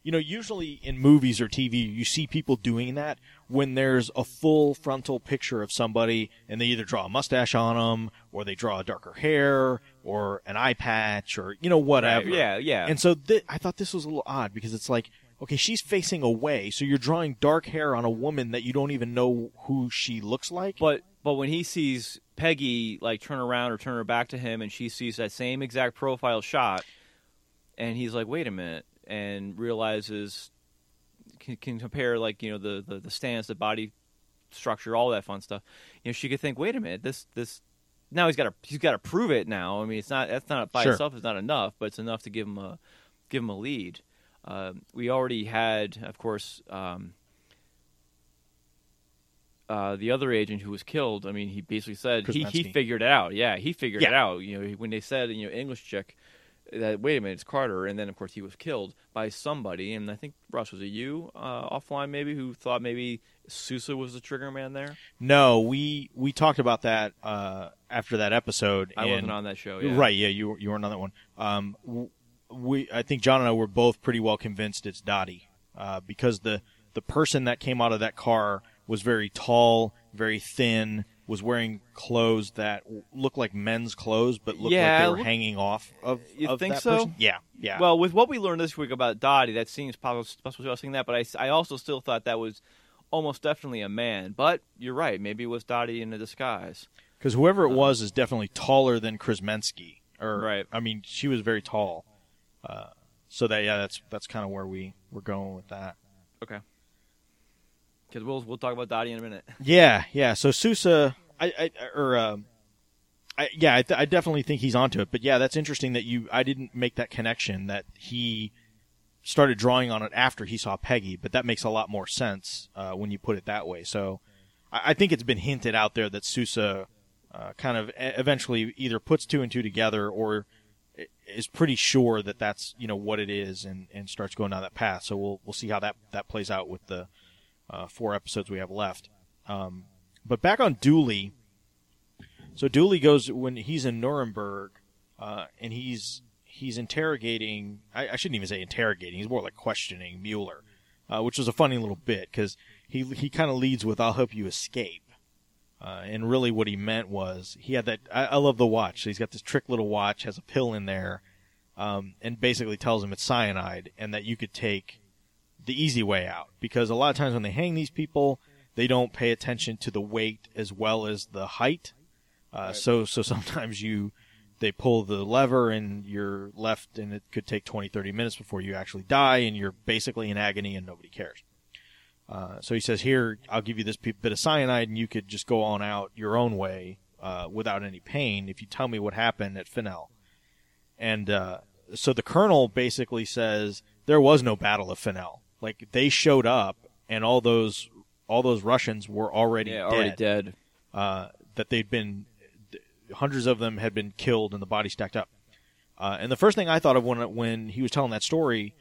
you know, usually in movies or TV, you see people doing that when there's a full frontal picture of somebody and they either draw a mustache on them or they draw a darker hair or an eye patch or you know whatever. Right, yeah, yeah. And so th- I thought this was a little odd because it's like, okay, she's facing away, so you're drawing dark hair on a woman that you don't even know who she looks like. But but when he sees Peggy like turn around or turn her back to him, and she sees that same exact profile shot, and he's like, "Wait a minute," and realizes can, can compare like you know the, the the stance, the body structure, all that fun stuff. You know, she could think, "Wait a minute, this this." Now he's got to he's got to prove it. Now I mean, it's not that's not by Sure. itself is not enough, but it's enough to give him a give him a lead. Um, we already had, of course, um, uh, the other agent who was killed. I mean, he basically said he, he figured it out. Yeah, he figured it out. You know, when they said you know English chick that wait a minute, it's Carter, and then of course he was killed by somebody. And I think Russ was it you uh, offline maybe who thought maybe Sousa was the trigger man there. no, we we talked about that uh, after that episode. I and- wasn't on that show. Yeah. Right? Yeah, you were- you weren't on that one. Um, we I think John and I were both pretty well convinced it's Dottie uh, because the the person that came out of that car was very tall, very thin, was wearing clothes that looked like men's clothes, but looked Yeah, like they were hanging off of. You of think so? person. Yeah, yeah. Well, with what we learned this week about Dottie, that seems possible. was thinking that, but I, I also still thought that was almost definitely a man. But you're right. Maybe it was Dottie in a disguise. Because whoever it was is definitely taller than Krzeminski. Or, Right. I mean, she was very tall. Uh, so that yeah, that's that's kind of where we we're going with that. Okay. Because we'll we'll talk about Dottie in a minute. Yeah, yeah. So Sousa, I, I or um, I yeah, I, th- I definitely think he's onto it. But yeah, that's interesting that you I didn't make that connection that he started drawing on it after he saw Peggy. But that makes a lot more sense uh, when you put it that way. So I, I think it's been hinted out there that Sousa uh, kind of eventually either puts two and two together or is pretty sure that that's you know what it is and, and starts going down that path. So we'll we'll see how that that plays out with the uh, four episodes we have left. Um, but back on Dooley, so Dooley goes when he's in Nuremberg, uh, and he's he's interrogating. I, I shouldn't even say interrogating. He's more like questioning Mueller, uh, which was a funny little bit because he he kind of leads with "I'll help you escape," uh, and really what he meant was he had that. I, I love the watch. So he's got this trick little watch, has a pill in there, um, and basically tells him it's cyanide and that you could take the easy way out because a lot of times when they hang these people, they don't pay attention to the weight as well as the height. Uh, So so sometimes you they pull the lever and you're left and it could take 20 30 minutes before you actually die and you're basically in agony and nobody cares. Uh, so he says here I'll give you this bit of cyanide and you could just go on out your own way uh, without any pain if you tell me what happened at Finow. And uh, so the colonel basically says there was no battle of Finow. Like they showed up and all those all those Russians were already Yeah, dead already dead. uh, that they'd been hundreds of them had been killed and the bodies stacked up. Uh, and the first thing I thought of when when he was telling that story,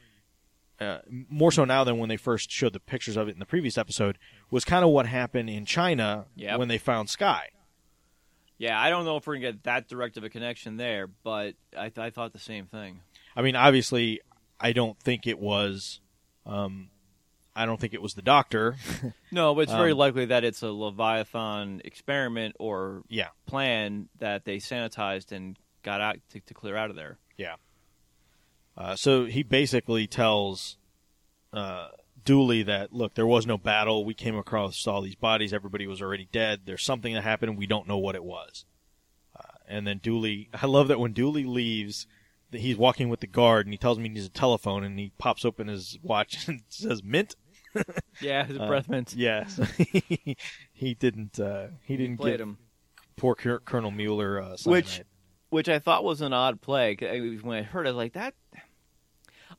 uh, more so now than when they first showed the pictures of it in the previous episode, was kind of what happened in China Yep. when they found Skye. Yeah, I don't know if we're gonna get that direct of a connection there, but I, th- I thought the same thing. I mean, obviously, I don't think it was. Um, I don't think it was the doctor. No, but it's very Um, likely that it's a Leviathan experiment or yeah, plan that they sanitized and got out to, to clear out of there. Yeah. Uh, so he basically tells uh, Dooley that look, there was no battle. We came across all these bodies. Everybody was already dead. There's something that happened. We don't know what it was. Uh, and then Dooley, I love that when Dooley leaves, that he's walking with the guard and he tells him he needs a telephone and he pops open his watch and says mint. Yeah, his Uh, breath mint. Yeah, so he, he didn't. Uh, he didn't played get him. poor Col- Mueller. Uh, Which- cyanide. Which I thought was an odd play. When I heard, it, I was like, "That."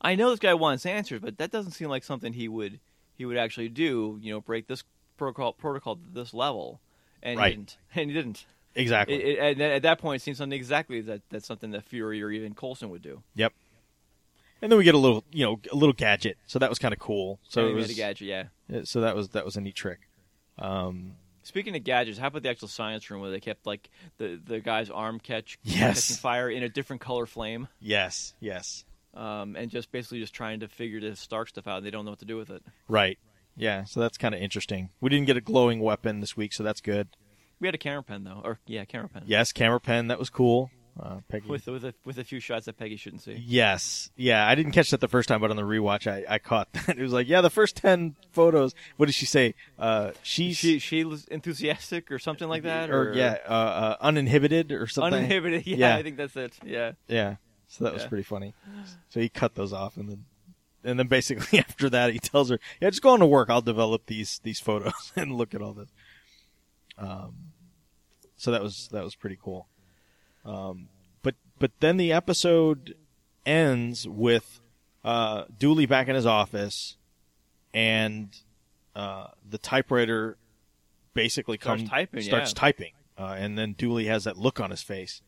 I know this guy wants answers, but that doesn't seem like something he would he would actually do. You know, break this protocol protocol to this level, and Right. he didn't. And he didn't. exactly. It, it, and at that point, it seems something exactly that that's something that Fury or even Coulson would do. Yep. And then we get a little, you know, a little gadget. So that was kind of cool. So So it was, a gadget, yeah. yeah, so that was that was a neat trick. Um, Speaking of gadgets, how about the actual science room where they kept like the the guy's arm catch Yes. catching fire in a different color flame, yes, yes, um, and just basically just trying to figure this Stark stuff out. and They don't know what to do with it. right. Yeah, so that's kind of interesting. We didn't get a glowing weapon this week, so that's good. We had a camera pen though, or yeah, camera pen. Yes, camera pen, that was cool. Uh, Peggy. with with a, with a few shots that Peggy shouldn't see. Yes. Yeah, I didn't catch that the first time, but on the rewatch, I, I caught that. It was like, yeah, the first 10 photos, what did she say? Uh, she's, She she was enthusiastic or something like that, or, yeah, uh, uh, uninhibited or something. uninhibited. Yeah, Yeah. I think that's it. Yeah, Yeah. So that was pretty funny. So he cut those off and then, and then basically after that, he tells her, yeah, just go on to work. I'll develop these, these photos and look at all this. Um, so that was, that was pretty cool. Um, but, but then the episode ends with, uh, Dooley back in his office and, uh, the typewriter basically Starts comes, typing, starts yeah. typing. Uh, and then Dooley has that look on his face.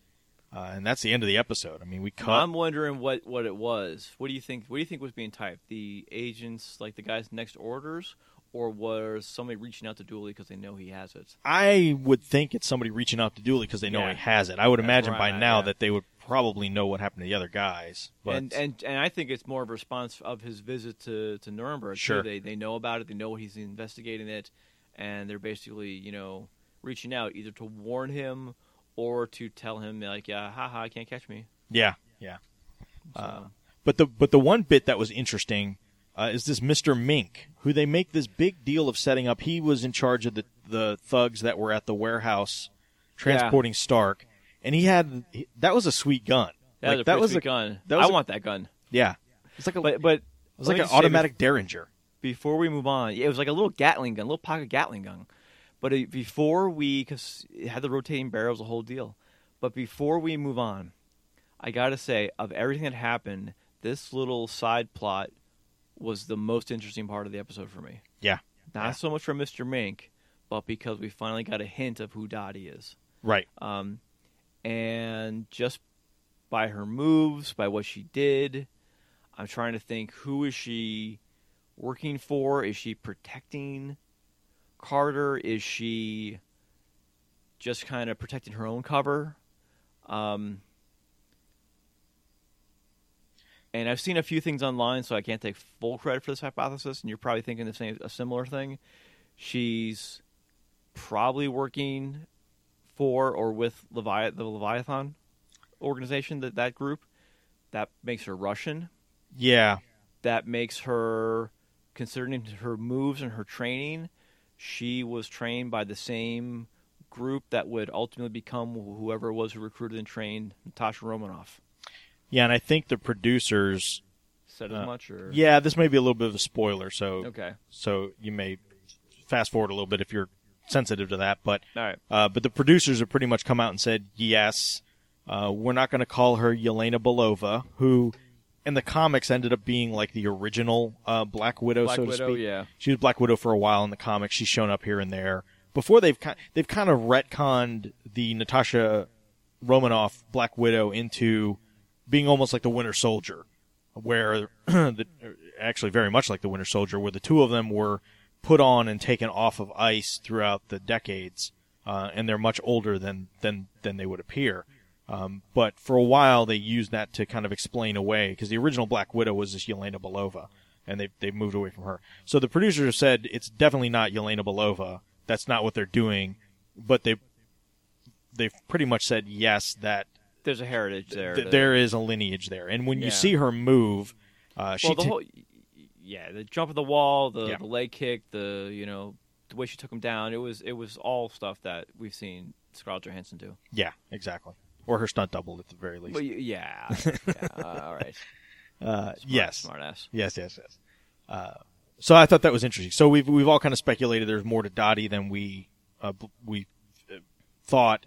Uh, and that's the end of the episode. I mean, we cut. I'm wondering what what it was. What do you think? What do you think was being typed? The agents, like the guy's next orders, or was somebody reaching out to Dooley because they know he has it? I would think it's somebody reaching out to Dooley because they know Yeah. he has it. I would That's imagine where by now yeah. that they would probably know what happened to the other guys. But and and and I think it's more of a response of his visit to to Nuremberg. too. Sure. They they know about it. They know he's investigating it, and they're basically you know reaching out either to warn him or to tell him like, yeah, haha, can't catch me. yeah, yeah. So, Uh, but the but the one bit that was interesting uh, is this Mister Mink, who they make this big deal of setting up. He was in charge of the the thugs that were at the warehouse transporting Stark, and he had he- that was a sweet gun. that Like, was a that was sweet a gun. that was I a- want that gun. yeah. It's like a But but it was like an just say automatic Derringer. before we move on, it was like a little Gatling gun, a little pocket Gatling gun. But uh, before we, because it had the rotating barrels, a whole deal. But before we move on, I gotta say, of everything that happened, this little side plot was the most interesting part of the episode for me. Yeah, Not Yeah. so much for Mr. Mink, but because we finally got a hint of who Dottie is. right. Um, and just by her moves, by what she did, I'm trying to think who is she working for? Is she protecting Carter? Is she just kind of protecting her own cover? Um, and I've seen a few things online, so I can't take full credit for this hypothesis. And you're probably thinking the same, a similar thing. She's probably working for or with the Leviathan organization, that that group. That makes her Russian. Yeah, That makes her, considering her moves and her training, she was trained by the same group that would ultimately become whoever it was who recruited and trained Natasha Romanoff. Yeah, and I think the producers. Said as Uh, much, or Yeah, this may be a little bit of a spoiler, so Okay, so you may fast forward a little bit if you're sensitive to that. But all right. uh, but the producers have pretty much come out and said yes, uh, we're not going to call her Yelena Belova, who in the comics ended up being like the original uh, Black Widow, Black so to Widow, speak. yeah. She was Black Widow for a while in the comics. She's shown up here and there. Before they've ki- they've kind of retconned the Natasha Romanoff Black Widow into being almost like the Winter Soldier, where the, actually very much like the Winter Soldier, where the two of them were put on and taken off of ice throughout the decades, uh, and they're much older than than than they would appear. Um, but for a while, they used that to kind of explain away because the original Black Widow was this Yelena Belova, and they they moved away from her. So the producers said it's definitely not Yelena Belova. That's not what they're doing, but they they've pretty much said yes that There's a heritage there. th- there is a lineage there. And when you see her move, uh, she well, the ta- whole, yeah, the jump of the wall, the, Yeah. the leg kick, the you know the way she took him down. It was it was all stuff that we've seen Scarlett Johansson do. yeah, exactly, or her stunt double at the very least. Well, yeah, yeah uh, all right. uh, yes, smart ass. Yes, yes, yes. Uh, so I thought that was interesting. So we've we've all kind of speculated there's more to Dottie than we uh, we uh, thought,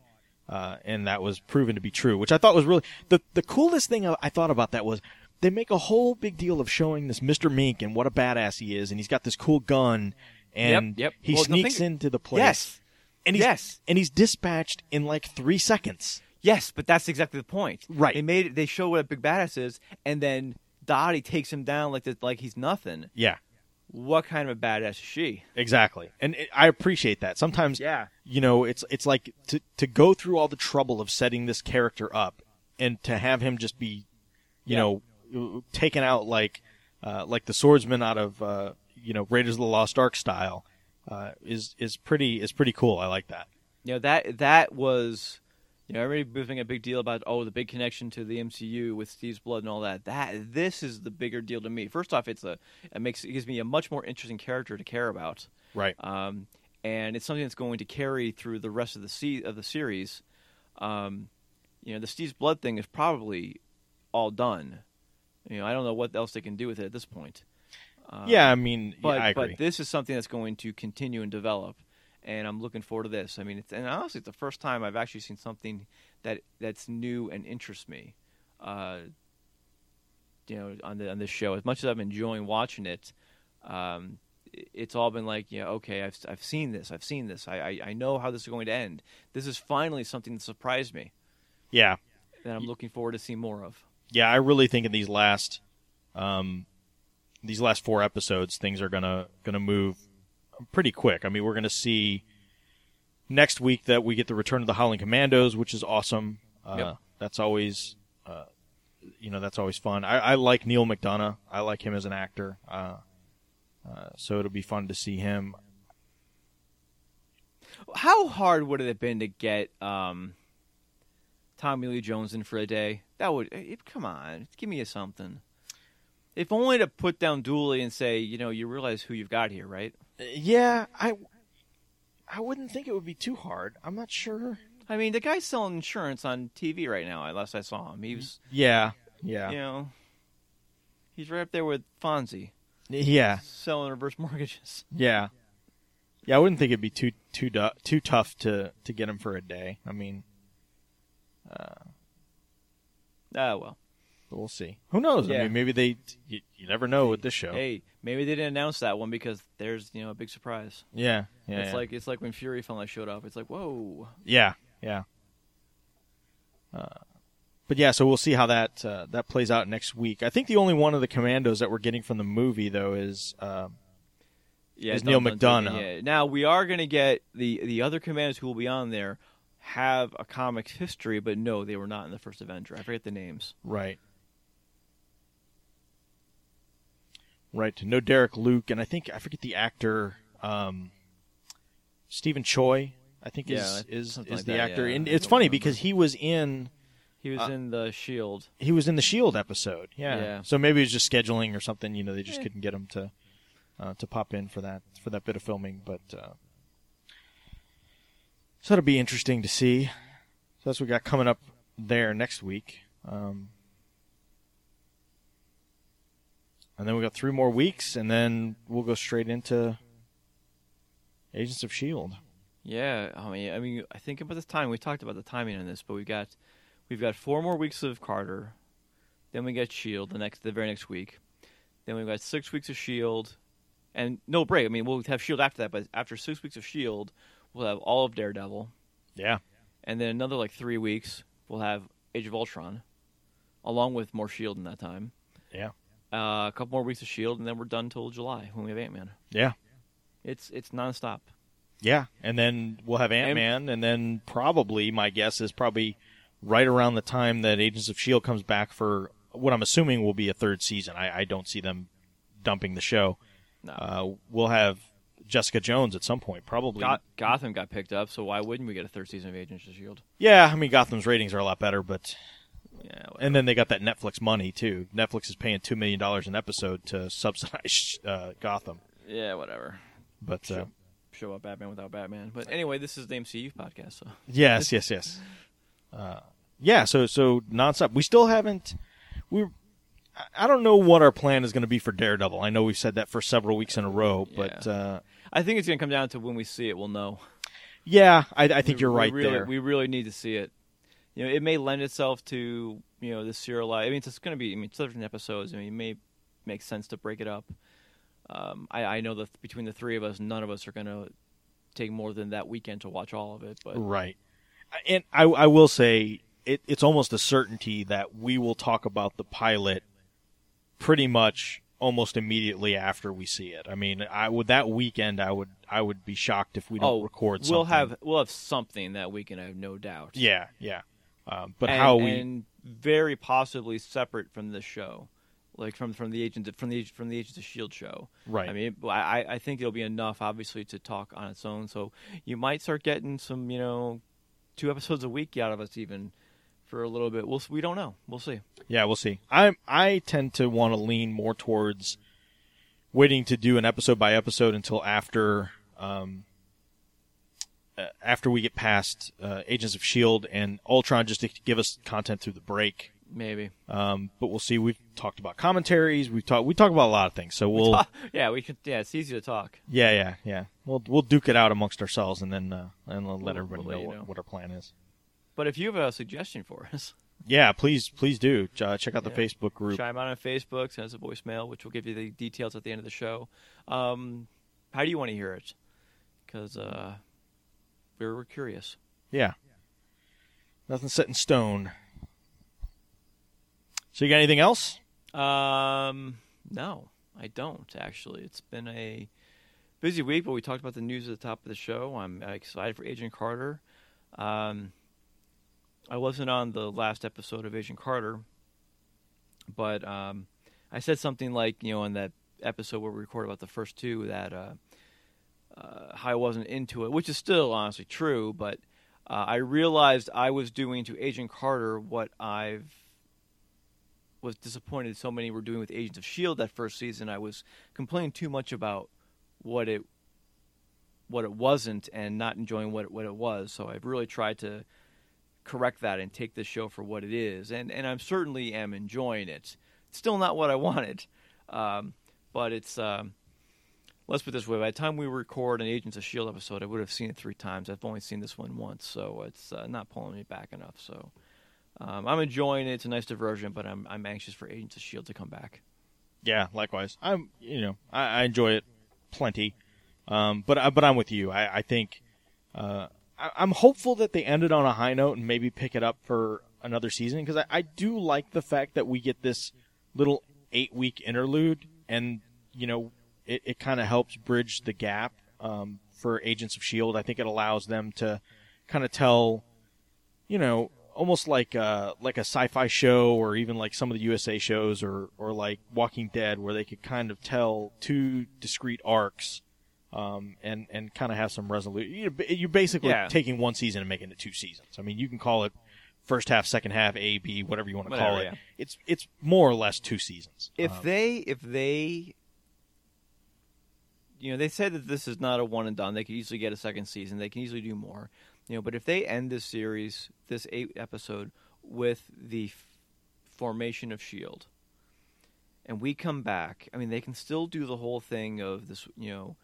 uh, and that was proven to be true. Which I thought was really the the coolest thing I, thought about that was they make a whole big deal of showing this Mister Mink and what a badass he is, and he's got this cool gun, and Yep, yep. he Well, sneaks into the place. Yes, and he's, yes. and he's dispatched in like three seconds. yes, but that's exactly the point. Right. They made it. They show what a big badass is, and then Dottie takes him down like the, like he's nothing. Yeah, What kind of a badass is she? Exactly, and it, I appreciate that. Sometimes, Yeah. you know, it's it's like to to go through all the trouble of setting this character up, and to have him just be, you Yeah. know, taken out like uh, like the swordsman out of uh, you know Raiders of the Lost Ark style, uh, is is pretty is pretty cool. I like that. You know that that was You know, everybody was making a big deal about oh the big connection to the MCU with Steve's blood and all that. That this is the bigger deal to me. First off, it's a it makes it gives me a much more interesting character to care about, Right. um, and it's something that's going to carry through the rest of the se- of the series. Um, you know, the Steve's blood thing is probably all done. You know, I don't know what else they can do with it at this point. Um, yeah, I mean, yeah, I agree. but this is something that's going to continue and develop, and I'm looking forward to this. I mean, it's, and honestly, it's the first time I've actually seen something that that's new and interests me. Uh, you know, on the on this show, as much as I'm enjoying watching it, um, it's all been like, yeah, okay, I've I've seen this, I've seen this, I, I I know how this is going to end. This is finally something that surprised me, yeah, that I'm looking forward to seeing more of. yeah, I really think in these last, um, these last four episodes, things are gonna gonna move pretty quick. I mean, we're gonna see next week that we get the return of the Howling Commandos, which is awesome. Uh, Yep. That's always, uh, you know, that's always fun. I, I like Neal McDonough. I like him as an actor. Uh, uh, so it'll be fun to see him. How hard would it have been to get um, Tommy Lee Jones in for a day? That would eh, come on, give me a something. If only to put down Dooley and say, you know, you realize who you've got here, right? Yeah, I, I wouldn't think it would be too hard. I'm not sure. I mean, the guy's selling insurance on TV right now. Last I saw him, he was, Yeah, yeah, you know, he's right up there with Fonzie yeah. selling reverse mortgages. Yeah, yeah. I wouldn't think it'd be too too too tough to to get him for a day. I mean, Ah, well. We'll see. Who knows? I mean, maybe they. You, you never know with this show. Hey, maybe they didn't announce that one because there's, you know, a big surprise. Yeah, yeah. it's yeah. like it's like when Fury finally showed up. It's like, whoa. yeah, yeah. Uh, but yeah, so we'll see how that uh, that plays out next week. I think the only one of the commandos that we're getting from the movie though is um, Yeah, is Neal McDonough. Yeah. Now we are going to get the the other commanders who will be on there have a comics history, but no, they were not in the first Avenger. I forget the names. right. Right. To no Derek Luke, and I think I forget the actor um, Stephen Choi. I think is Yeah, is something is like the that, actor, yeah. and I it's funny remember. because he was in He was Uh, in the Shield. he was in the Shield episode. Yeah. Yeah. So maybe it was just scheduling or something. You know, they just Eh. couldn't get him to uh, to pop in for that for that bit of filming. But uh, so that'll be interesting to see. So that's what we got coming up there next week. Um, and then we got three more weeks, and then we'll go straight into Agents of Shield. Yeah, I mean, I mean, I think about this time we talked about the timing on this, but we've got we've got four more weeks of Carter, then we get Shield the next the very next week, then we've got six weeks of Shield, and no break. I mean, we'll have Shield after that, but after six weeks of Shield, we'll have all of Daredevil, Yeah. and then another like three weeks we'll have Age of Ultron, along with more Shield in that time. Yeah. Uh, a couple more weeks of Shield, and then we're done till July when we have Ant Man. Yeah. It's it's nonstop. Yeah, and then we'll have Ant Man, and then probably my guess is probably right around the time that Agents of Shield comes back for what I'm assuming will be a third season. I, I don't see them dumping the show. No. Uh, we'll have Jessica Jones at some point, probably. Got, Gotham got picked up, so why wouldn't we get a third season of Agents of Shield? yeah, I mean Gotham's ratings are a lot better, but Yeah, and then they got that Netflix money too. Netflix is paying two million dollars an episode to subsidize uh, Gotham, yeah, whatever. but uh, Show up Batman without Batman. But anyway, this is the MCU podcast, so Yes, yes, yes. Uh, yeah, so so nonstop. We still haven't. We. I- don't know what our plan is going to be for Daredevil. I know we've said that for several weeks in a row, but Yeah. uh, I think it's gonna come down to when we see it, we'll know. yeah, I, I think We- you're we right really, there. We really need to see it. You know, it may lend itself to you know the serialized. I mean, it's going to be. I mean, it's different episodes. I mean, it may make sense to break it up. Um, I, I know that between the three of us, none of us are going to take more than that weekend to watch all of it. But Right. And I, I will say it, it's almost a certainty that we will talk about the pilot pretty much almost immediately after we see it. I mean, I would that weekend I would I would be shocked if we don't oh, record something. we'll have we'll have something that weekend. I have no doubt. yeah, yeah. Um, but and, how we and very possibly separate from this show, like from from the agent from the from the Agents of Shield show. Right. I mean, I I think it'll be enough, obviously, to talk on its own. So you might start getting some, you know, two episodes a week out of us even for a little bit. We'll we don't know. We'll see. Yeah, we'll see. I I tend to want to lean more towards waiting to do an episode by episode until after um, after we get past uh, Agents of Shield and Ultron, just to give us content through the break. Maybe. Um, but we'll see. We've talked about commentaries. We've talked. We talk about a lot of things. So we'll. yeah, we could. Yeah, it's easy to talk. Yeah, yeah, yeah. We'll we'll duke it out amongst ourselves and then uh, and we'll let We'll- everybody we'll let know, what, know. what our plan is. But if you have a suggestion for us, Yeah, please please do uh, check out the Yeah. Facebook group. chime out on Facebook, send us a voicemail, which will give you the details at the end of the show. Um, how do you want to hear it? Because uh, we're, we're curious. Yeah. Nothing set in stone. So you got anything else? Um, no, I don't actually. It's been a busy week, but we talked about the news at the top of the show. I'm excited for Agent Carter. Um, I wasn't on the last episode of Agent Carter, but um, I said something like, you know, in that episode where we recorded about the first two that uh, uh, how I wasn't into it, which is still honestly true, but uh, I realized I was doing to Agent Carter what I've was disappointed so many were doing with Agents of Shield that first season. I was complaining too much about what it what it wasn't and not enjoying what it, what it was. So I've really tried to correct that and take this show for what it is. And and I'm certainly am enjoying it. It's still not what I wanted, um, but it's. Um, let's put this way: by the time we record an Agents of Shield episode, I would have seen it three times. I've only seen this one once, so it's uh, not pulling me back enough. So. Um, I'm enjoying it. It's a nice diversion, but I'm I'm anxious for Agents of Shield to come back. Yeah, likewise. I'm you know I, I enjoy it plenty, um, but I, but I'm with you. I, I think uh, I, I'm hopeful that they ended on a high note and maybe pick it up for another season because I, I do like the fact that we get this little eight week interlude and you know it, it kind of helps bridge the gap um, for Agents of Shield. I think it allows them to kind of tell you know almost like uh like a sci-fi show or even like some of the USA shows or or like Walking Dead where they could kind of tell two discrete arcs um and and kind of have some resolution you you're basically Yeah. taking one season and making it two seasons i mean you can call it first half second half a b whatever you want to call it yeah. it's it's more or less two seasons If Um, they if they you know they said that this is not a one and done. They could easily get a second season. They can easily do more. You know, but if they end this series, this eight episode, with the f- formation of Shield, and we come back, I mean, they can still do the whole thing of this, you know,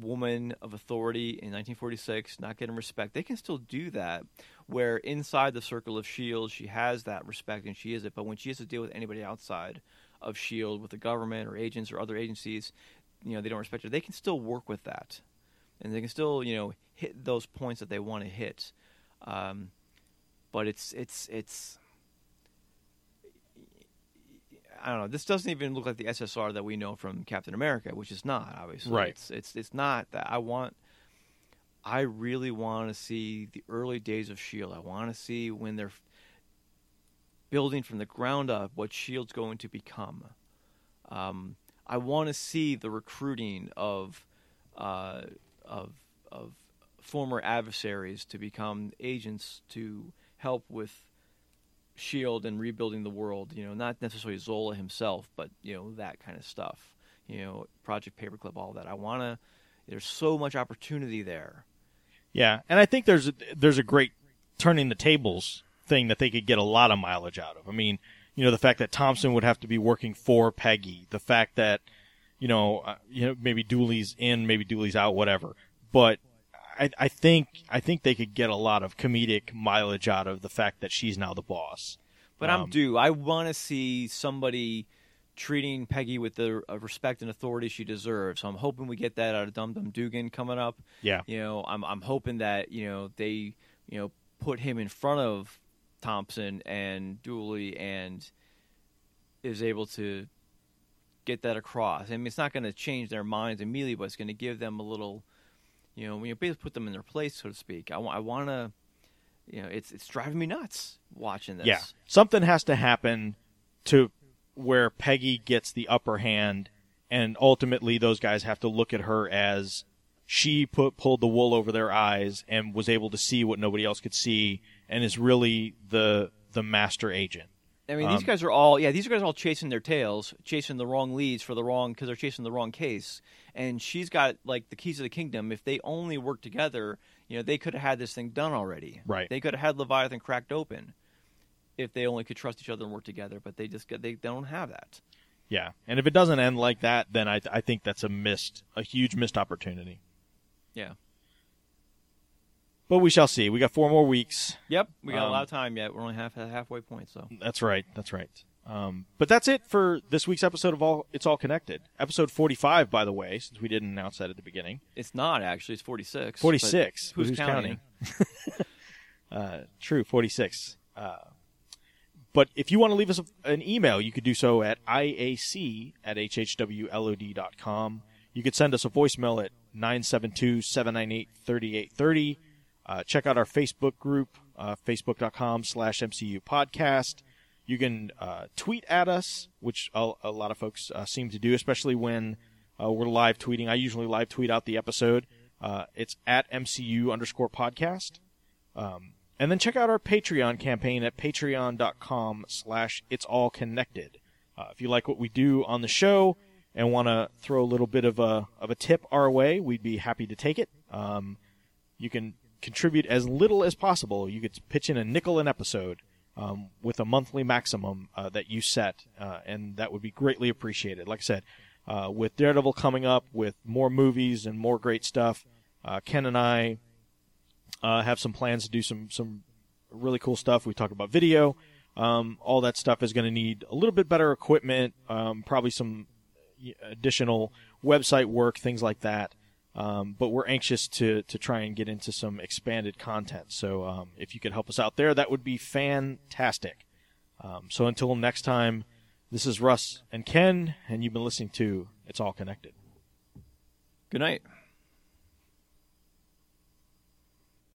woman of authority in 1946 not getting respect. They can still do that, where inside the circle of Shield, she has that respect and she is it. But when she has to deal with anybody outside of Shield, with the government or agents or other agencies, you know, they don't respect her. They can still work with that, and they can still, you know, hit those points that they want to hit. Um, but it's it's it's. I don't know. This doesn't even look like the SSR that we know from Captain America, which is not obviously. Right. It's it's it's not that. I want. I really want to see the early days of Shield. I want to see when they're building from the ground up what Shield's going to become. Um, I want to see the recruiting of uh, of of former adversaries to become agents to help with Shield and rebuilding the world. You know, not necessarily Zola himself, but you know that kind of stuff. You know, Project Paperclip, all that. I want to. There's so much opportunity there. Yeah, and I think there's a, there's a great turning the tables thing that they could get a lot of mileage out of. I mean, you know, the fact that Thompson would have to be working for Peggy, the fact that you know, uh, you know, maybe Dooley's in, maybe Dooley's out, whatever. But I, I think I think they could get a lot of comedic mileage out of the fact that she's now the boss. But I'm Um, due. I want to see somebody treating Peggy with the uh, respect and authority she deserves. So I'm hoping we get that out of Dum Dum Dugan coming up. Yeah, You know, I'm I'm hoping that you know they you know put him in front of Thompson and Dooley and is able to get that across. I mean, it's not going to change their minds immediately, but it's going to give them a little, you know, when you basically put them in their place, so to speak. I, I, want to, you know, it's it's driving me nuts watching this. yeah. Something has to happen to where Peggy gets the upper hand, and ultimately those guys have to look at her as she put pulled the wool over their eyes and was able to see what nobody else could see, and is really the the master agent. I mean, these Um, guys are all yeah. These guys are all chasing their tails, chasing the wrong leads for the wrong because they're chasing the wrong case. And she's got like the keys of the kingdom. If they only worked together, you know, they could have had this thing done already. Right. They could have had Leviathan cracked open if they only could trust each other and work together. But they just got, they don't have that. Yeah, and if it doesn't end like that, then I I think that's a missed a huge missed opportunity. Yeah. But we shall see. We got four more weeks. Yep. We got a Um, lot of time yet. We're only half halfway point. So That's right. That's right. Um, but that's it for this week's episode of All It's All Connected. Episode 45, by the way, since we didn't announce that at the beginning. it's not actually. It's forty six. 46. Who's, Who's counting? Uh, true, 46. Uh, but if you want to leave us a, an email, you could do so at iac at hhwlod.com. You could send us a voicemail at 972-798-3830. Uh, check out our Facebook group, uh, facebook.com slash MCU podcast. You can uh, tweet at us, which a, a lot of folks uh, seem to do, especially when uh, we're live tweeting. I usually live tweet out the episode. Uh, it's at MCU underscore podcast. Um, and then check out our Patreon campaign at patreon.com slash it's all connected. If you like what we do on the show and want to throw a little bit of a, of a tip our way, we'd be happy to take it. Um, you can contribute as little as possible. You could pitch in a nickel an episode um, with a monthly maximum uh, that you set, uh, and that would be greatly appreciated. Like I said, uh, with Daredevil coming up, with more movies and more great stuff, uh, Ken and I uh, have some plans to do some some really cool stuff. We talked about video. Um, all that stuff is going to need a little bit better equipment, um, probably some additional website work, things like that. Um, but we're anxious to to try and get into some expanded content. So um, if you could help us out there, that would be fantastic. Um, so until next time, this is Russ and Ken, and you've been listening to It's All Connected. Good night.